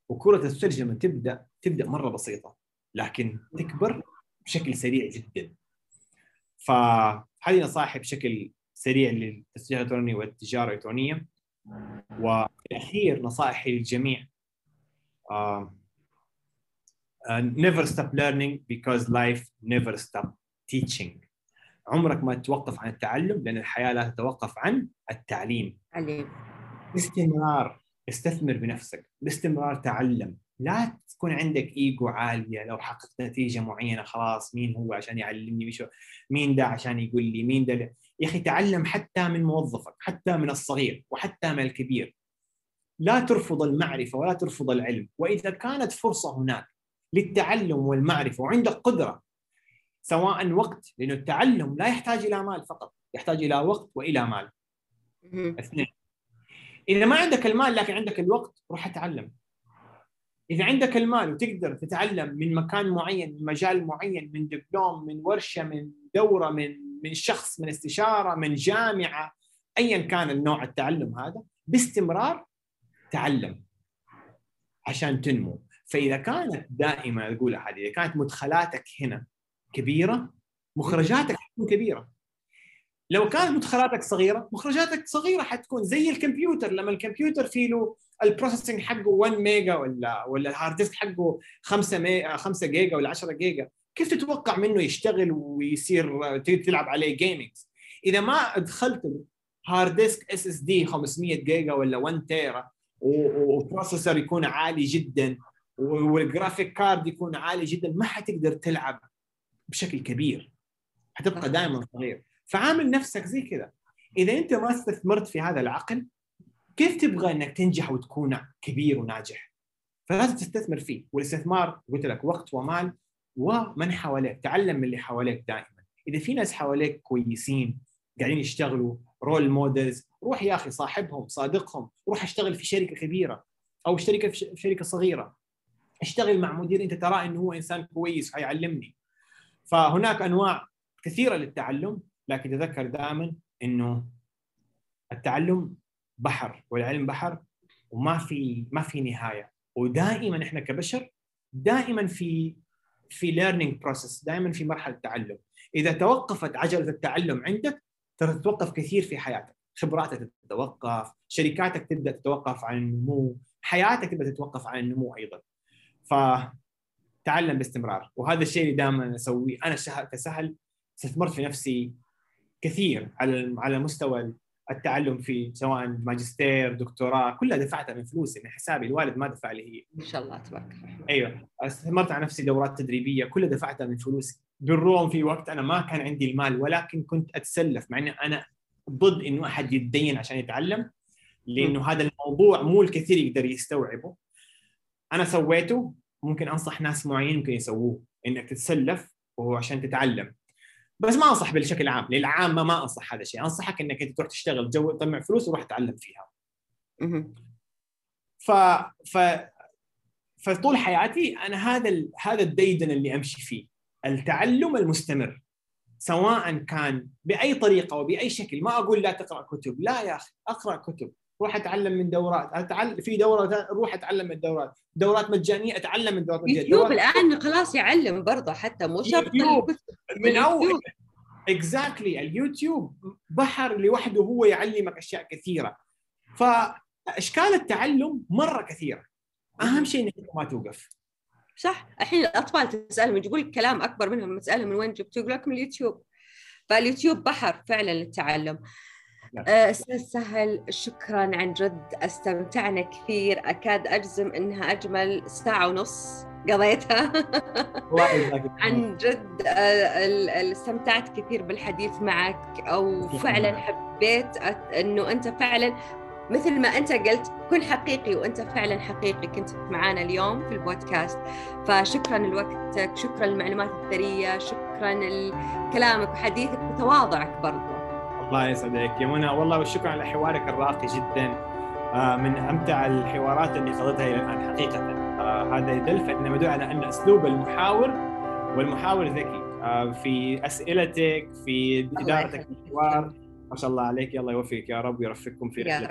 وكرة الثلج لما تبدأ تبدأ مرة بسيطة لكن تكبر بشكل سريع جدا. فهذه نصائحي بشكل سريع للتسجيل الإلكتروني والتجارة الإلكترونية. والاخير نصائحي للجميع. uh, uh, never stop learning because life never stop teaching. عمرك ما تتوقف عن التعلم لأن الحياة لا تتوقف عن التعليم. عليم باستمرار استثمر بنفسك. باستمرار تعلم. لا تكون عندك إيجو عالية. لو حققت نتيجة معينة خلاص مين هو عشان يعلمني؟ مين ده عشان يقول لي؟ مين ده يا أخي تعلم حتى من موظفك حتى من الصغير وحتى من الكبير. لا ترفض المعرفة ولا ترفض العلم وإذا كانت فرصة هناك للتعلم والمعرفة وعندك قدرة سواء وقت لأنه التعلم لا يحتاج إلى مال فقط يحتاج إلى وقت وإلى مال. اثنين إذا ما عندك المال لكن عندك الوقت روح اتعلم. إذا عندك المال وتقدر تتعلم من مكان معين من مجال معين من دبلوم من ورشة من دورة من من شخص من استشارة من جامعة ايا كان النوع التعلم هذا باستمرار تعلم عشان تنمو. فإذا كانت دائما اقولها هذه إذا كانت مدخلاتك هنا كبيرة مخرجاتك حتكون كبيرة. لو كانت مدخلاتك صغيرة مخرجاتك صغيرة حتكون زي الكمبيوتر. لما الكمبيوتر فيه له ال processing حقه 1 ميجا ولا ولا ال hard disk حقه 5 ميجا 5 جيجا ولا 10 جيجا كيف تتوقع منه يشتغل ويصير تلعب عليه gaming إذا ما ادخلت hard disk SSD 500 جيجا ولا 1 tera و processor يكون عالي جدا وال graphic card يكون عالي جدا ما حتقدر تلعب بشكل كبير. حتبقى دائما صغير. فعامل نفسك زي كذا. إذا أنت ما استثمرت في هذا العقل كيف تبغى إنك تنجح وتكون كبير وناجح؟ فلازم تستثمر فيه. والاستثمار قلت لك وقت ومال. ومن حواليك تعلم من اللي حواليك دائما. إذا في ناس حواليك كويسين قاعدين يشتغلوا role models روح يا أخي صاحبهم صادقهم روح أشتغل في شركة كبيرة أو شركه في شركة صغيرة. اشتغل مع مدير أنت تراه إنه هو إنسان كويس حيعلمني فهناك أنواع كثيرة للتعلم لكن تذكر دائما إنه التعلم بحر والعلم بحر وما في ما في نهاية. ودائما إحنا كبشر دائما في في learning process دائما في مرحلة تعلم. إذا توقفت عجلة التعلم عندك ترى تتوقف كثير في حياتك. خبراتك تتوقف شركاتك تبدأ تتوقف عن النمو حياتك تبدأ تتوقف عن النمو أيضا. فتعلم باستمرار. وهذا الشيء اللي دائما أسويه. أنا كسهل استثمرت في نفسي كثير على على مستوى التعلم في سواء ماجستير دكتوراه كلها دفعتها من فلوسي من حسابي الوالد ما دفع لي هي. ما شاء الله تبارك أيوه. استثمرت على نفسي دورات تدريبية كلها دفعتها من فلوسي بالروم في وقت أنا ما كان عندي المال ولكن كنت أتسلف مع إني أنا ضد إنه أحد يتدين عشان يتعلم لأنه هذا الموضوع مو الكثير يقدر يستوعبه. أنا سويته ممكن أنصح ناس معينين ممكن يسووه إنك تتسلف وهو عشان تتعلم. بس ما أنصح بالشكل عام للعامه ما أنصح هذا الشيء. أنصحك إنك أنت تروح تشتغل جو تجمع فلوس وروح تتعلم فيها. ف ف فطول حياتي أنا هذا ال- هذا الديدن اللي أمشي فيه. التعلم المستمر سواء كان بأي طريقة وبأي شكل. ما أقول لا تقرأ كتب لا يا أخي أقرأ كتب. روح أتعلم من دورات. أتعلم في دورة روح أتعلم من دورات. دورات مجانية أتعلم من دورات مجانية. يوتيوب الآن خلاص يعلم برضه حتى مو شرط. من اول. exactly اليوتيوب بحر لوحده هو يعلمك أشياء كثيرة. فاشكال التعلم مرة كثيرة. أهم شيء إنك ما توقف. صح. الحين الأطفال تسألهم يجيبوا لك كلام أكبر منهم تسالهم من وين جبتوه؟ يقول لك من اليوتيوب. فاليوتيوب بحر فعلا للتعلم. أستاذ سهل شكرا عن جد أستمتعنا كثير. أكاد أجزم إنها أجمل ساعة ونص قضيتها. *laughs* عن جد آه، استمتعت كثير بالحديث معك. أو. فعلا حبيت إنه أنت فعلا مثل ما أنت قلت كن حقيقي وأنت فعلا حقيقي كنت معانا اليوم في البودكاست. فشكرا لوقتك شكرا للمعلومات الثرية شكرا لكلامك وحديثك وتواضعك برضو. الله يسعدك. يا منى والله والشكر على حوارك الراقي جدا. آه، من أمتع الحوارات اللي خضتها إلى الآن حقيقة. آه، هذا يدل فانما يدل على أن أسلوب المحاور والمحاور ذكي. آه، في أسئلتك في إدارتك. للحوار ما شاء الله عليك. الله يوفقك يا رب ويرفقكم في رحلتك.